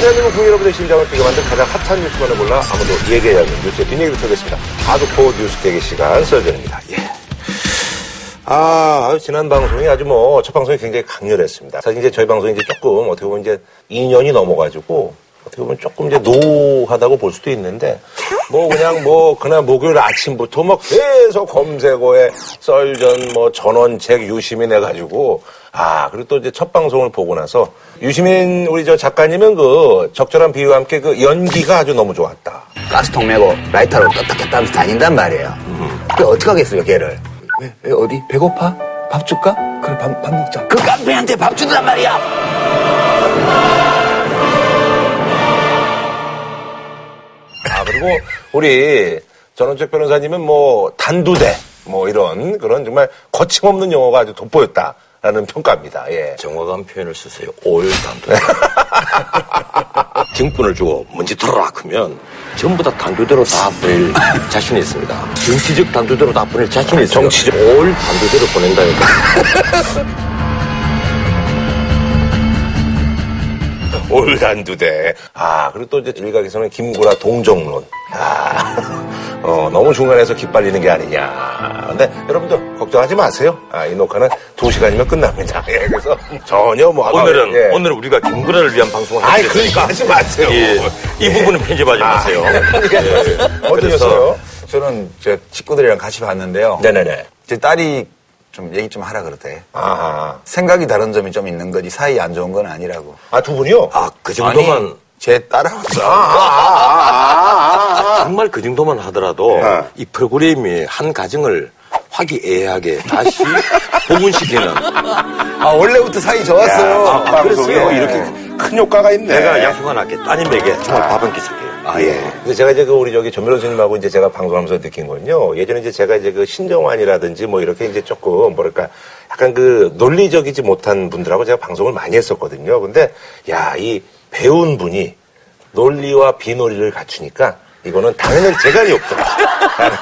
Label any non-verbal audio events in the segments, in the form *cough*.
대한민국 국민 여러분의 심장을 뛰게 만든 가장 핫한 뉴스만을 골라 아무도 얘기하지 않는 뉴스의 뒷얘기를 펴겠습니다. 하드코어 뉴스 대기 시간 썰전입니다. 예. 아, 지난 방송이 아주 뭐, 첫 방송이 굉장히 강렬했습니다. 사실 이제 저희 방송이 이제 조금 어떻게 보면 이제 2년이 넘어가지고 어떻게 보면 조금 이제 노하다고 볼 수도 있는데 뭐 그냥 뭐 그날 목요일 아침부터 막 계속 검색어에 썰전 뭐 전원책 유시민 해가지고 아 그리고 또 이제 첫 방송을 보고 나서 유시민 우리 저 작가님은 그 적절한 비유와 함께 그 연기가 아주 너무 좋았다. 가스통 메고 라이터로 떴다 하면서 다닌단 말이에요. 그 어떻게 하겠어요, 걔를? 왜, 왜, 어디? 배고파? 밥 줄까? 그래, 밥, 밥 먹자. 그 깡패한테 밥 준단 말이야! 아, 그리고 우리 전원책 변호사님은 뭐 단두대 뭐 이런 그런 정말 거침없는 용어가 아주 돋보였다 라는 평가입니다. 예. 정확한 표현을 쓰세요. 올단두. 정권을 *laughs* 주고 먼지 들어라 하면 전부 다 단두대로 다 보낼 *laughs* 자신이 있습니다. 정치적 단두대로 다 보낼 자신이 있어요. 정치적. 올 단두대로 보낸다니까. *laughs* 올 단두대. 아, 그리고 또 이제 일각에서는 김구라 동정론. 아, 어, 너무 중간에서 기빨리는 게 아니냐. 근데 여러분들 걱정하지 마세요. 아, 이 녹화는 두 시간이면 끝납니다. *laughs* 예, 그래서 전혀 뭐. 오늘은 예. 오늘 우리가 김구라를 위한 방송을 아이, 하기로 그러니까 하지 마세요. 예, 이 부분은 편집하지 마세요. 예. 어떠셨어요? 저는 저 친구들이랑 같이 봤는데요. 네네네. 제 딸이 좀 얘기 좀 하라 그러대. 아하. 생각이 다른 점이 좀 있는 거지 사이 안 좋은 건 아니라고. 아, 두 분이요? 아, 그 정도만 아니, 제 딸하고 정말 그 정도만 하더라도 네. 이 프로그램이 한 가정을 화기애애하게 다시 복원시키는 아 원래부터 사이 좋았어요. 아, 방송에 그랬어요. 이렇게 큰 효과가 있네. 내가 약속 하나 할게 따님 에게 정말 밥한끼 줄게. 아, 예. 근데 제가 이제 그 우리 저기 전 변호사님하고 이제 제가 방송하면서 느낀 건요. 예전에 이제 제가 이제 그 신정환이라든지 뭐 이렇게 이제 조금 뭐랄까 약간 그 논리적이지 못한 분들하고 제가 방송을 많이 했었거든요. 근데 야, 이 배운 분이 논리와 비논리를 갖추니까 이거는 당연히 재간이 없더라.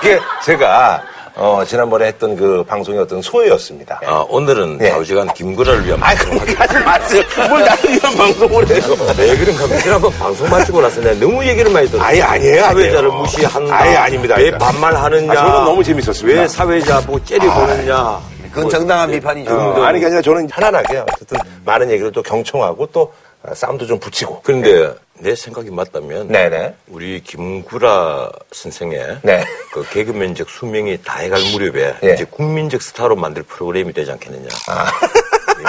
그게 제가 *laughs* 어, 지난번에 했던 그 방송의 어떤 소회였습니다. 아, 오늘은 예. 좌우지간 김구라를 위한 아이, 그렇게 하지 마세요. 뭘 나를 위한 방송을 해요. 왜 그런가 하면 지난번 방송 마치고 나서 내가 너무 얘기를 많이 들었어. 아예 아니에요, 사회자를 아니에요. 무시한다. 아예 아닙니다, 왜. 반말하느냐. 아, 저는 너무 재밌었습니다. 왜 사회자 보고 째려보느냐. 그건 정당한 비판이죠. 어, 아니, 그게 아니라 저는 편안하게 어쨌든 많은 얘기를 또 경청하고 또 어, 싸움도 좀 붙이고. 그런데 내 생각이 맞다면 네네. 우리 김구라 선생의 네. 그 개그맨적 수명이 다해갈 무렵에 예. 이제 국민적 스타로 만들 프로그램이 되지 않겠느냐.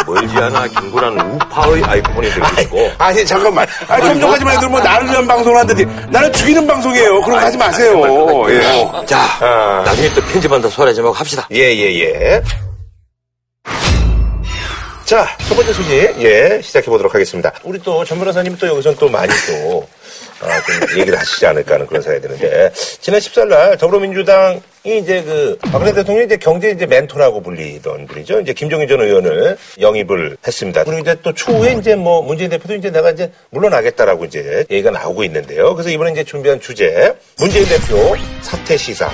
멀지 않아 김구라는 우파의 아이콘이 될 것이고 아니, 잠깐만. 아니, 감정하지만 애들 뭐 나를 위한 방송을 하는데 나는 죽이는 방송이에요. 그런 거 하지 마세요. 예. 자 아. 나중에 또 편집한다 소리 하고 합시다. 예, 예, 예. 자, 첫 번째 소식, 예, 시작해보도록 하겠습니다. 우리 또 전 변호사님 또 여기서 또 많이 또, 어, 좀 얘기를 하시지 않을까 하는 그런 생각이 드는데, 지난 14일 날 더불어민주당이 이제 그, 박근혜 대통령이 이제 경제 이제 멘토라고 불리던 분이죠. 이제 김종인 전 의원을 영입을 했습니다. 그리고 이제 또 추후에 이제 뭐 문재인 대표도 이제 내가 이제 물러나겠다라고 이제 얘기가 나오고 있는데요. 그래서 이번에 이제 준비한 주제, 문재인 대표 사퇴 시사, 아,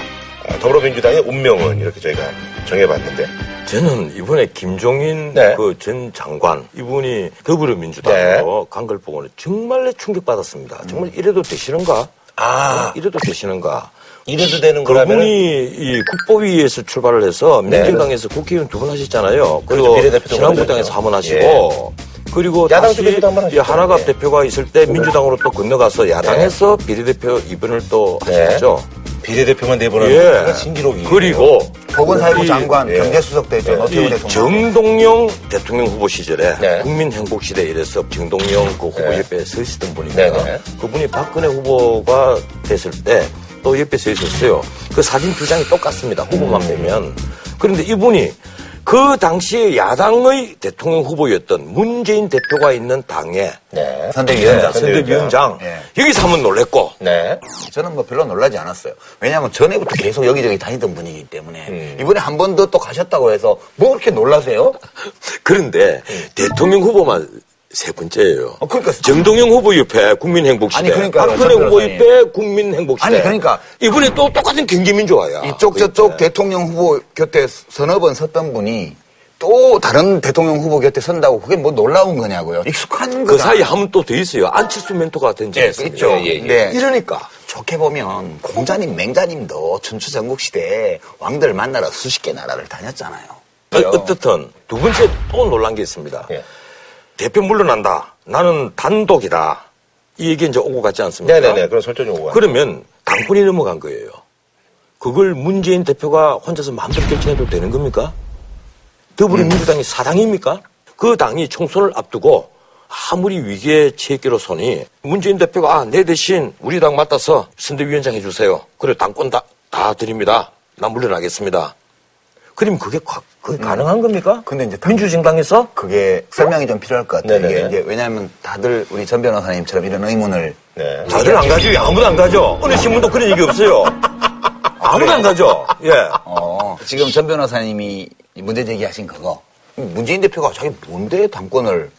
더불어민주당의 운명은 이렇게 저희가 정해봤는데 저는 이번에 김종인 네. 그전 장관 이분이 더불어민주당으로 간걸 보고는 정말 충격받았습니다. 정말 이래도 되시는가? 아 이래도 되시는가? 이래도 되는 거라면 그분이 이 국보위에서 출발을 해서 민주당에서 국회의원 두 번 하셨잖아요. 그리고 네. 비례대표도 신한국당에서. 한 번 하시고 그리고 야당 다시 쪽에서도 한번 하셨죠. 이 하나갑 네. 대표가 있을 때 민주당으로 또 건너가서 야당에서 비례대표 이번을 또 네. 하셨죠. 비례대표만 내보는 예. 예. 신기록이 그리고 보건사회부 이- 장관, 예. 경제수석 노태우 이 대통령. 정동영 대통령 후보 시절에 네. 국민행복시대 이래서 정동영 그 후보 네. 옆에 서 있었던 분이고요. 네, 네. 그분이 박근혜 후보가 됐을 때 또 옆에 서 있었어요. 그 사진 두 장이 똑같습니다. 후보만 음. 빼면. 그런데 이분이 그 당시에 야당의 대통령 후보였던 문재인 대표가 있는 당의 네. 선대위원장. 선대위원장 예. 여기서 한번 놀랬고 네. 저는 뭐 별로 놀라지 않았어요. 왜냐하면 전에부터 계속 여기저기 다니던 분이기 때문에 음. 이번에 한 번 더 또 가셨다고 해서 뭐 그렇게 놀라세요? *laughs* 그런데 음. 대통령 후보만 세 번째예요. 어, 그러니까 정동영 후보 옆에 국민행복시대, 아니, 그러니까요, 박근혜 전 후보 변호사님. 옆에 국민행복시대. 아니, 그러니까. 이번에 또 똑같은 경기민주화야. 이쪽 저쪽 대통령 후보 곁에 서너 번 섰던 분이 또 다른 대통령 후보 곁에 선다고 그게 뭐 놀라운 거냐고요. 익숙한 그 거다. 사이에 한분 또 더 있어요. 안철수 멘토가 된 적이 예. 있죠. 예, 예, 예. 네. 이러니까 좋게 보면 공자님, 맹자님도 춘추전국 시대에 왕들 만나러 수십 개 나라를 다녔잖아요. 어, 어떻든 두 번째 또 놀란 게 있습니다. 예. 대표 물러난다. 나는 단독이다. 이 얘기 이제 오고 갔지 않습니까? 네네네. 그런 설정이 오고. 가 그러면 당권이 넘어간 거예요. 그걸 문재인 대표가 혼자서 마음대로 결정해도 되는 겁니까? 더불어민주당이 사당입니까? 그 당이 총선을 앞두고 아무리 위기에 처했기로서니 문재인 대표가 아, 내 대신 우리 당 맡아서 선대위원장 해주세요. 그래 당권 다, 다 드립니다. 나 물러나겠습니다. 그럼 그게, 가, 그게 가능한 겁니까? 근데 이제 당- 민주정당에서 그게 설명이 좀 필요할 것 같아요. 네네네. 이게 이제 왜냐하면 다들 우리 전 변호사님처럼 이런 의문을 네. 다들 안 가죠. 아무도 안 가죠. 어느 신문도 그런 얘기 없어요. 아무도 안 가죠. 예. 어, 지금 전 변호사님이 문제 제기하신 그거 문재인 대표가 자기 뭔데 당권을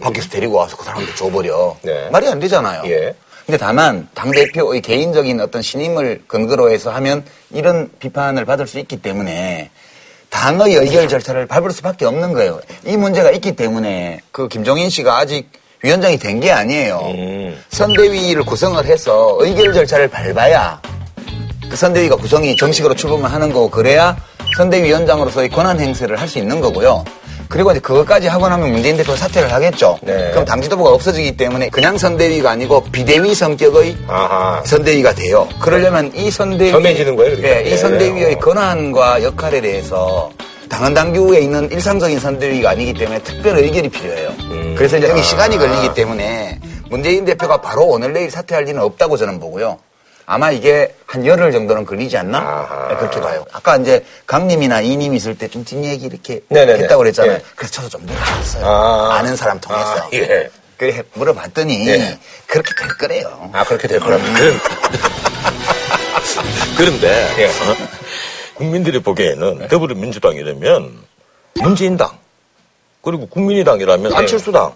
밖에서 데리고 와서 그 사람한테 줘버려 네. 말이 안 되잖아요. 예. 근데 다만 당 대표의 개인적인 어떤 신임을 근거로 해서 하면 이런 비판을 받을 수 있기 때문에 당의 의결 절차를 밟을 수밖에 없는 거예요. 이 문제가 있기 때문에 그 김종인 씨가 아직 위원장이 된 게 아니에요. 음. 선대위를 구성을 해서 의결 절차를 밟아야 그 선대위가 구성이 정식으로 출범을 하는 거고 그래야 선대위원장으로서의 권한 행사를 할 수 있는 거고요. 그리고 이제 그것까지 하고 나면 문재인 대표가 사퇴를 하겠죠. 네. 그럼 당 지도부가 없어지기 때문에 그냥 선대위가 아니고 비대위 성격의 아하. 선대위가 돼요. 그러려면 이 선대위 정해지는 거예요, 그러니까. 예, 예. 이 선대위의 권한과 역할에 대해서 당헌 당규에 있는 일상적인 선대위가 아니기 때문에 특별 의결이 필요해요. 음. 그래서 이제 여기 아. 시간이 걸리기 때문에 문재인 대표가 바로 오늘 내일 사퇴할 리는 없다고 저는 보고요. 아마 이게 한 열흘 정도는 걸리지 않나? 아하. 네, 그렇게 봐요. 아까 이제 강님이나 이님 있을 때 좀 뒷얘기 이렇게 네네네. 했다고 그랬잖아요. 예. 그래서 저도 좀 물어봤어요. 아. 아. 는 사람 통해서. 아, 예. 그래 물어봤더니 예. 그렇게 될 거래요. 아, 그렇게 될 거랍니다. 그런, *laughs* 그런데 예. 어, 국민들이 보기에는 더불어민주당이라면 문재인당 그리고 국민의당이라면 안철수당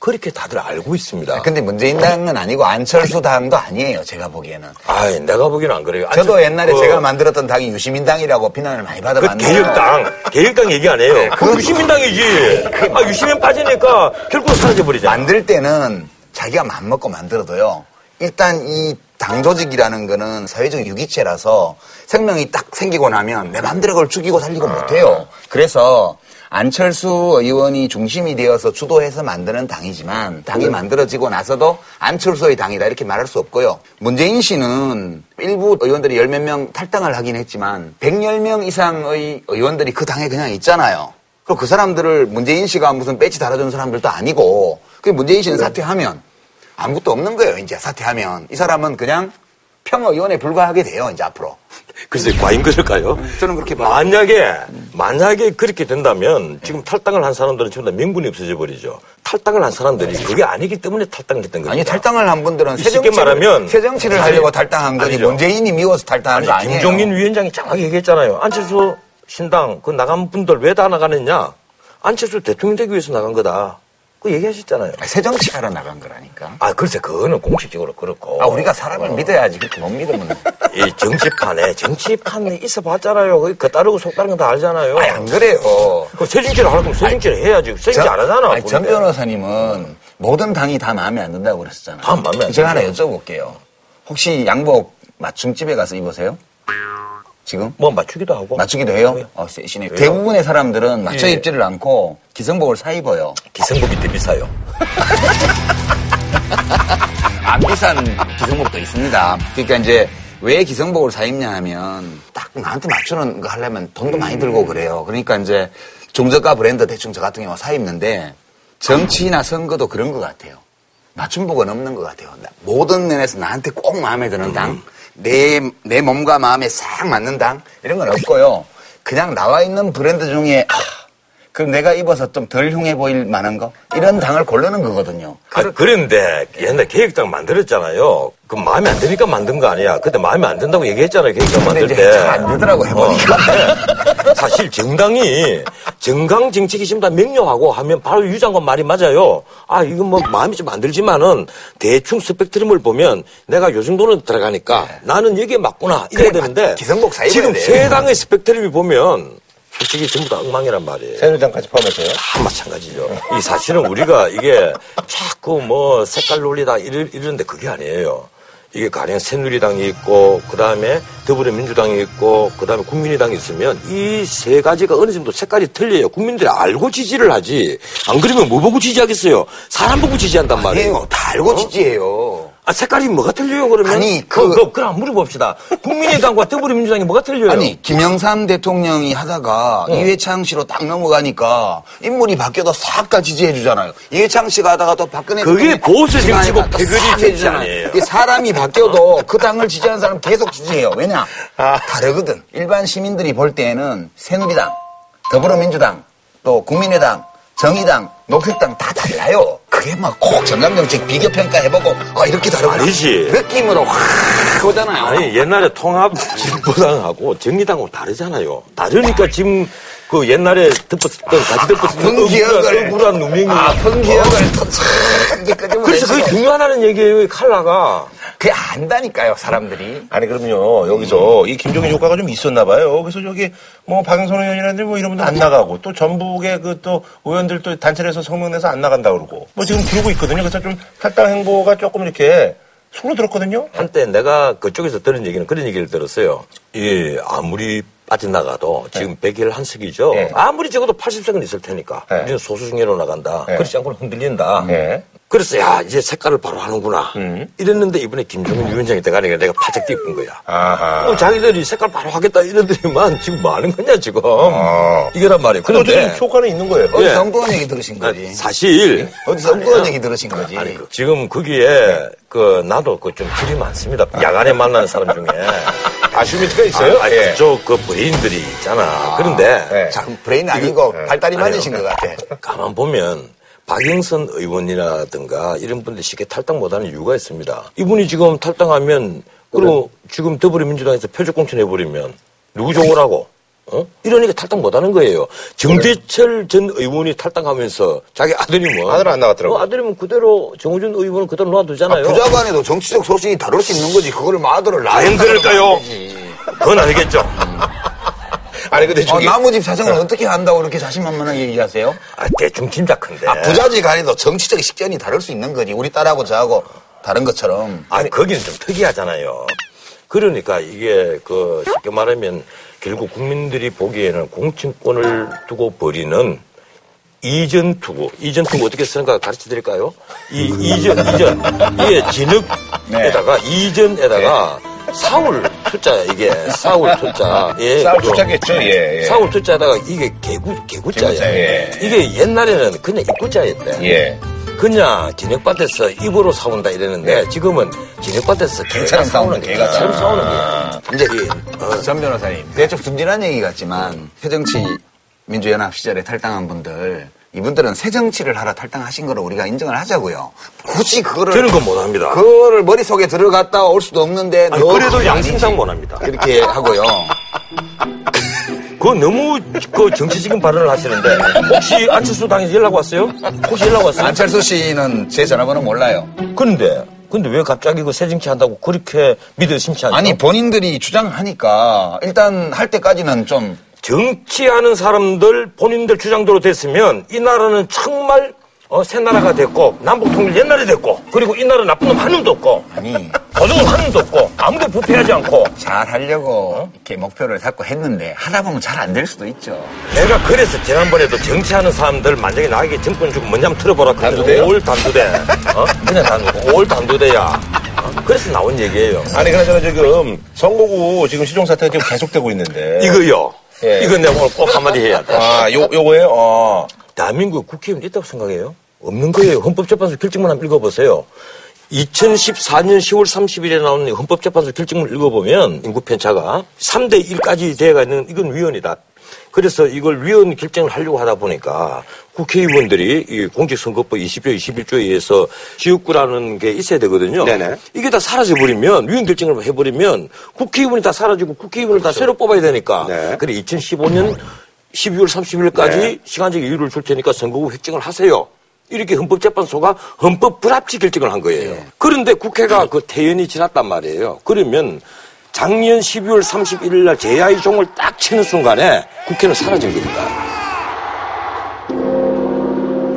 그렇게 다들 알고 있습니다. 근데 문재인 당은 아니고 안철수 당도 아니에요. 제가 보기에는. 아, 내가 보기에는 안 그래요. 저도 안철수- 옛날에 그- 제가 만들었던 당이 유시민 당이라고 비난을 많이 그 받아봤는데 개혁당, 개혁당 얘기 안 해요. 그 유시민 당이지. 아, 유시민 빠지니까 결국 사라져 버리잖아. 만들 때는 자기가 맘 먹고 만들어도요. 일단 이 당 조직이라는 거는 사회적 유기체라서 생명이 딱 생기고 나면 내 맘대로 그걸 죽이고 살리고 못해요. 그래서 안철수 의원이 중심이 되어서 주도해서 만드는 당이지만 당이 만들어지고 나서도 안철수의 당이다 이렇게 말할 수 없고요. 문재인 씨는 일부 의원들이 열 몇 명 탈당을 하긴 했지만 110명 이상의 의원들이 그 당에 그냥 있잖아요. 그리고 그 사람들을 문재인 씨가 무슨 배지 달아주는 사람들도 아니고 그 문재인 씨는 사퇴하면 아무것도 없는 거예요. 이제 사퇴하면 이 사람은 그냥 평의원에 불과하게 돼요. 이제 앞으로. 글쎄, 과연 그럴까요? 저는 그렇게 봐요. 만약에, 만약에 그렇게 된다면 지금 탈당을 한 사람들은 전부 다 명분이 없어져 버리죠. 탈당을 한 사람들이 그게 아니기 때문에 탈당을 했던 겁니다. 아니 탈당을 한 분들은 쉽게 새정치를, 말하면 새 정치를 아니, 하려고 탈당한 거지 아니죠. 문재인이 미워서 탈당한 거 아니, 아니에요. 김종인 위원장이 정확히 얘기했잖아요. 안철수 신당 그 나간 분들 왜 다 나가느냐? 안철수 대통령 되기 위해서 나간 거다. 그 얘기하셨잖아요. 아니, 새정치하러 나간 거라니까. 아, 글쎄, 그거는 공식적으로 그렇고. 아 우리가 사람을 믿어야지 그렇게 못 믿으면. *laughs* 이 정치판에, 정치판에 있어 봤잖아요. 그 따르고 속 따르는 거 다 알잖아요. 아니 안 그래요. 그 새정치를 하려면 새정치를 해야지. 새정치 안 하잖아. 아니, 전. 변호사님은 모든 당이 다 마음에 안 든다고 그랬었잖아요. 다 마음에 안 제가 하나. 여쭤볼게요. 혹시 양복 맞춤집에 가서 입으세요? 지금? 뭐 맞추기도 하고. 맞추기도 해요? 네. 어, 세시네. 왜요? 대부분의 사람들은 맞춰 예. 입지를 않고 기성복을 사 입어요. 기성복이 더 비싸요. *laughs* 안 비싼 기성복도 있습니다. 그러니까 이제 왜 기성복을 사 입냐 하면 딱 나한테 맞추는 거 하려면 돈도 많이 들고 그래요. 그러니까 이제 중저가 브랜드 대충 저 같은 경우 사 입는데 정치나 선거도 그런 것 같아요. 맞춤복은 없는 것 같아요. 나- 모든 면에서 나한테 꼭 마음에 드는 당, 내, 내 몸과 마음에 싹 맞는 당, 이런 건 없고요. 그냥 나와 있는 브랜드 중에, 아, 그럼 내가 입어서 좀 덜 흉해 보일 만한 거? 이런 당을 고르는 거거든요. 아, 그런데 옛날 계획당 만들었잖아요. 그 마음에 안 드니까 만든 거 아니야. 그때 마음에 안 든다고 얘기했잖아요. 계획당 만들 때. 잘안 되더라고 해보니까. 어. *laughs* 사실 정당이 정강 정책이 지금 다 명료하고 하면 바로 유 장관 말이 맞아요. 아 이건 뭐 마음이 좀 안 들지만은 대충 스펙트럼을 보면 내가 요 정도는 들어가니까 나는 여기에 맞구나 이래야 네. 되는데 기성복 사입어야 지금 돼. 세 당의 스펙트럼이 보면 솔직히 전부 다 엉망이란 말이에요. 새누리당까지 포함해서요? 다 마찬가지죠. 이 사실은 우리가 이게 자꾸 뭐 색깔 논리다 이러, 이러는데 그게 아니에요. 이게 가령 새누리당이 있고 그다음에 더불어민주당이 있고 그다음에 국민의당이 있으면 이 세 가지가 어느 정도 색깔이 틀려요. 국민들이 알고 지지를 하지. 안 그러면 뭐 보고 지지하겠어요? 사람 보고 지지한단 말이에요. 아니에요. 다 알고 지지해요. 아, 색깔이 뭐가 틀려요, 그러면? 아니, 그- 그, 그, 그럼 물어봅시다. 국민의당과 더불어민주당이 뭐가 틀려요? 아니 김영삼 대통령이 하다가 이회창 씨로 딱 넘어가니까 인물이 바뀌어도 싹 다 지지해 주잖아요. 이회창 씨가 하다가 또 박근혜 그게 보수 정치고 또 개그리 싹 정치. 아니에요. 사람이 바뀌어도 그 당을 지지하는 사람 계속 지지해요. 왜냐? 아. 다르거든. 일반 시민들이 볼 때에는 새누리당, 더불어민주당, 또 국민의당, 정의당, 녹색당 다 달라요. 그게 막꼭 정강정책 비교평가 해보고 어, 이렇게 다르구나. 아니지. 느낌으로 확 오잖아요. 아니, 옛날에 통합 진보당하고 정의당하고 다르잖아요. 다르니까 지금 그 옛날에 덮었던, 같이 덮었던 아픈 기억을 억울한 누명이. 아픈 기억을 탁 이제 끄집어내시고 그래서 그게 중요하다는 얘기예요, 이 칼라가. 그게 안다니까요 사람들이 아니 그럼요 여기서 이 김종인 효과가 좀 있었나 봐요. 그래서 저기 뭐 박영선 의원이라든지 뭐 이런 분들 안 나가고 또 전북의 그 또 의원들 또 단체에서 성명 내서 안 나간다 그러고 뭐 지금 그러고 있거든요. 그래서 좀 탈당 행보가 조금 이렇게 속으로 들었거든요. 한때 내가 그쪽에서 들은 얘기는 그런 얘기를 들었어요. 이 아무리 빠져나가도 지금 100일 한석이죠. 네. 아무리 적어도 80석은 있을 테니까. 네. 우리는 소수중계로 나간다. 네. 그렇지 않고는 흔들린다. 네. 그래서 야 이제 색깔을 바로 하는구나. 음. 이랬는데 이번에 김종인 위원장이 돼가니까 내가 바짝 뛰은 거야. 아하. 어, 자기들이 색깔 바로 하겠다 이러더니만 지금 뭐 하는 거냐 지금. 아. 이게란 말이에요. 그런데 효과는 있는 거예요. 어디서 예. 엉뚱한 얘기 들으신 거지 사실 어디서 엉뚱한 얘기 들으신 거지 아니, 그 지금 거기에 그 나도 그좀 길이 많습니다. 야간에 만나는 사람 중에 *laughs* 아쉬움이가 있어요. 아, 아, 예. 그쪽 그 브레인들이 있잖아. 그런데 네. 참 브레인 아니고 네. 발다리 아니요. 맞으신 것 같아 가만 보면 박영선 의원이라든가 이런 분들이 쉽게 탈당 못하는 이유가 있습니다. 이분이 지금 탈당하면 그리고 지금 더불어민주당에서 표적 공천해버리면 누구 좋으라고? 어? 이러니까 탈당 못하는 거예요. 정대철 전 의원이 탈당하면서 자기 아들이 뭐 아들 안 나갔더라고요. 어, 아들이면 그대로 정우준 의원은 그대로 놔두잖아요. 부자간에도 정치적 소신이 다를 수 있는 거지 그거를 마들을 안 들을까요? 그건 알겠죠. *laughs* 아니 근데 어, 저기 나무 집 사정을 어 떻게 한다고 그렇게 자신만만하게 얘기하세요? 아, 대충 짐작한데. 아, 부자지 간에도 정치적 식견이 다를 수 있는 거지. 우리 딸하고 저하고 다른 것처럼. 아니, 거기는 좀 특이하잖아요. 그러니까 이게 그 쉽게 말하면 결국 국민들이 보기에는 공천권을 두고 벌이는 이전 투구. 이전 투구 어떻게 쓰는가 가르쳐 드릴까요? 이 이전, 이전. 이게 진흙에다가 이전에다가 사울 투자야, 이게. 사울 투자. 예. 그 투자겠죠. 예. 예. 사울 투자에다가 이게 개구, 개구자야. 개구자, 예. 이게 옛날에는 그냥 입구자였대. 예. 그냥 진흙밭에서 입으로 사온다 이랬는데 지금은 진흙밭에서 개처럼 싸우는. 개가. 개처럼 싸우는 거야. 이제 이, 어, 전 변호사님, 좀 둔진한 얘기 같지만 새정치 민주연합 시절에 탈당한 분들 이분들은 새 정치를 하러 탈당하신 거를 우리가 인정을 하자고요. 굳이 그거를 저는 그건 못합니다. 그거를 머릿속에 들어갔다 올 수도 없는데 아니, 너 그래도 양심상. 못합니다. 그렇게 하고요. 그거 너무 그 정치적인 발언을 하시는데 혹시 안철수 당에서 연락 왔어요? 혹시 연락 왔어요? 안철수 씨는 제 전화번호 몰라요. 근데 근데 왜 갑자기 그 새정치 한다고 그렇게 믿어 심치 않죠? 아니 본인들이 주장하니까 일단 할 때까지는 좀 정치하는 사람들 본인들 주장대로 됐으면 이 나라는 정말 어, 새 나라가 됐고 남북 통일 옛날에 됐고 그리고 이 나라 나쁜 놈 한 놈도 없고 아니. 도둑 한 놈도 없고 아무도 부패하지 않고. 잘 하려고 이렇게 목표를 잡고 했는데 하다 보면 잘 안 될 수도 있죠. 내가 그래서 지난번에도 정치하는 사람들 만약에 나에게 정권 주고 뭔지 한번 틀어보라 단두대요? 올 단두대. 어? 그냥 단두대 올 단두대야. 어? 그래서 나온 얘기예요. 아니 그나저나 지금 선거구 지금 시종 사태가 지금 계속되고 있는데. 이거요 예. 이거 내가 오늘 꼭 한마디 해야 돼 아, 요 요거예요. 어. 대한민국 국회의원 있다고 생각해요? 없는 거예요. 헌법재판소 결정문 한번 읽어보세요. 2014년 10월 30일에 나온 헌법재판소 결정문을 읽어보면 인구 편차가 3대 1까지 되어가 있는 이건 위헌이다. 그래서 이걸 위헌 결정을 하려고 하다 보니까 국회의원들이 이 공직선거법 20조, 21조에 의해서 지역구라는 게 있어야 되거든요. 네네. 이게 다 사라져버리면 위헌 결정을 해버리면 국회의원이 다 사라지고 국회의원을 다 새로 뽑아야 되니까. 네. 그래 2015년 12월 30일까지 네. 시간적 이유를 줄 테니까 선거구 획정을 하세요. 이렇게 헌법재판소가 헌법 불합치 결정을 한 거예요. 그런데 국회가 그 태연이 지났단 말이에요. 그러면 작년 12월 31일 날 제야의 종을 딱 치는 순간에 국회는 사라진 겁니다.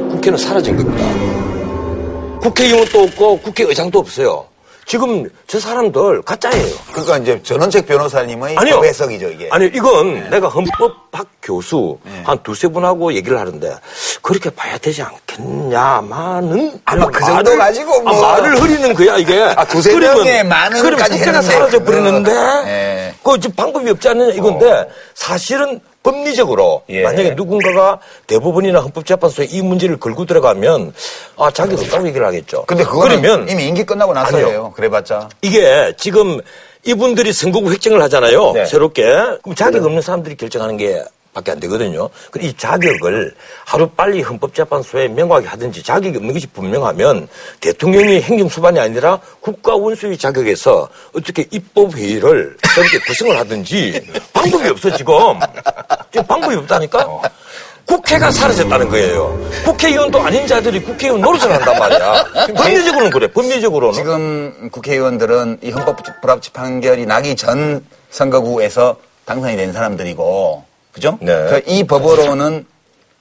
국회는 사라진 겁니다. 국회의원도 없고 국회의장도 없어요. 지금 저 사람들 가짜예요. 그러니까 이제 전원책 변호사님의 아니요. 법 해석이죠 이게. 아니, 이건 내가 헌법학 교수 한 두세 분하고 얘기를 하는데 그렇게 봐야 되지 않겠냐마는 아마 그 정도 가지고 뭐. 아, 말을 흐리는 거야, 이게. 아, 두세 명의 많은 그럼 까지 국회가 했는데 사라져 버리는데 예. 그 지금 방법이 없지 않느냐 이건데 사실은 법리적으로 예. 만약에 누군가가 대법원이나 헌법재판소에 이 문제를 걸고 들어가면 아 자기가 없다고 얘기를 하겠죠. 근데 그러면 이미 임기 끝나고 나서예요. 그래봤자. 이게 지금 이분들이 선거구 획정을 하잖아요. 네. 새롭게. 그럼 자격 없는 사람들이 결정하는 게 밖에 안 되거든요. 그이 자격을 하루 빨리 헌법재판소에 명확히 하든지 자격이 없는 것이 분명하면 대통령이 행정수반이 아니라 국가원수의 자격에서 어떻게 입법회의를 이렇게 구성을 하든지 방법이 없어, 지금. 지금 방법이 없다니까? 국회가 사라졌다는 거예요. 국회의원도 아닌 자들이 국회의원 노릇을 한단 말이야. 법리적으로는 그래, 법리적으로는. 지금 국회의원들은 이 헌법 불합치 판결이 나기 전 선거구에서 당선이 된 사람들이고, 그죠? 네. 그이 법으로는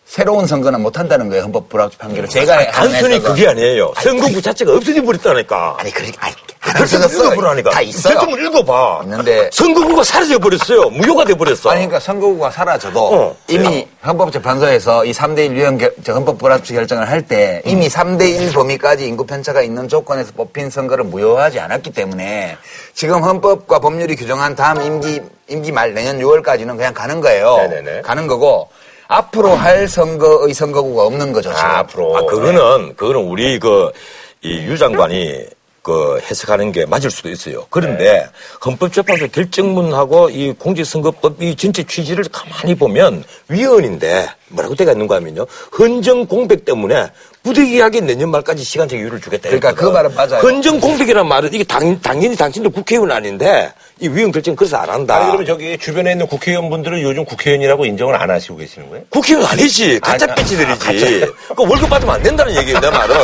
새로운 선거는 못 한다는 거예요. 헌법 불합치 판결을. 제가 하는 단순히. 그게 아니에요. 선거구 자체가 없어져 버렸다니까. 아니, 그러니까, 아니, 결정을 읽어보라니까. 다 있어요. 결정을 읽어봐. 있는데. 선거구가 사라져 버렸어요. 무효가 돼 버렸어. 아니, 그러니까 선거구가 사라져도 어. 이미 헌법재판소에서 이 3대1 유형 저 헌법 불합치 결정을 할 때 이미 3대1 범위까지 인구 편차가 있는 조건에서 뽑힌 선거를 무효하지 않았기 때문에 지금 헌법과 법률이 규정한 다음 임기, 임기 말 내년 6월까지는 그냥 가는 거예요. 네네네. 가는 거고 앞으로 할 선거의 선거구가 없는 거죠, 지금. 아, 앞으로. 아, 그거는, 그거는 우리 그, 이 유 장관이 그 해석하는 게 맞을 수도 있어요. 그런데 네. 헌법재판소 결정문하고 이 공직선거법 이 전체 취지를 가만히 보면 위헌인데 뭐라고 되어 있는가 하면요. 헌정 공백 때문에 부득이하게 내년 말까지 시간적 여유를 주겠다. 그러니까. 그 말은 맞아요. 헌정 공백이란 말은 이게 당, 당연히 당신도 국회의원 아닌데 이 위헌 결정 그래서 안 한다. 아니, 그러면 저기 주변에 있는 국회의원분들은 요즘 국회의원이라고 인정을 안 하시고 계시는 거예요? 국회의원 아니지. 가짜 배치들이지. 그 월급 받으면 안 된다는 얘기예요, 내 말은.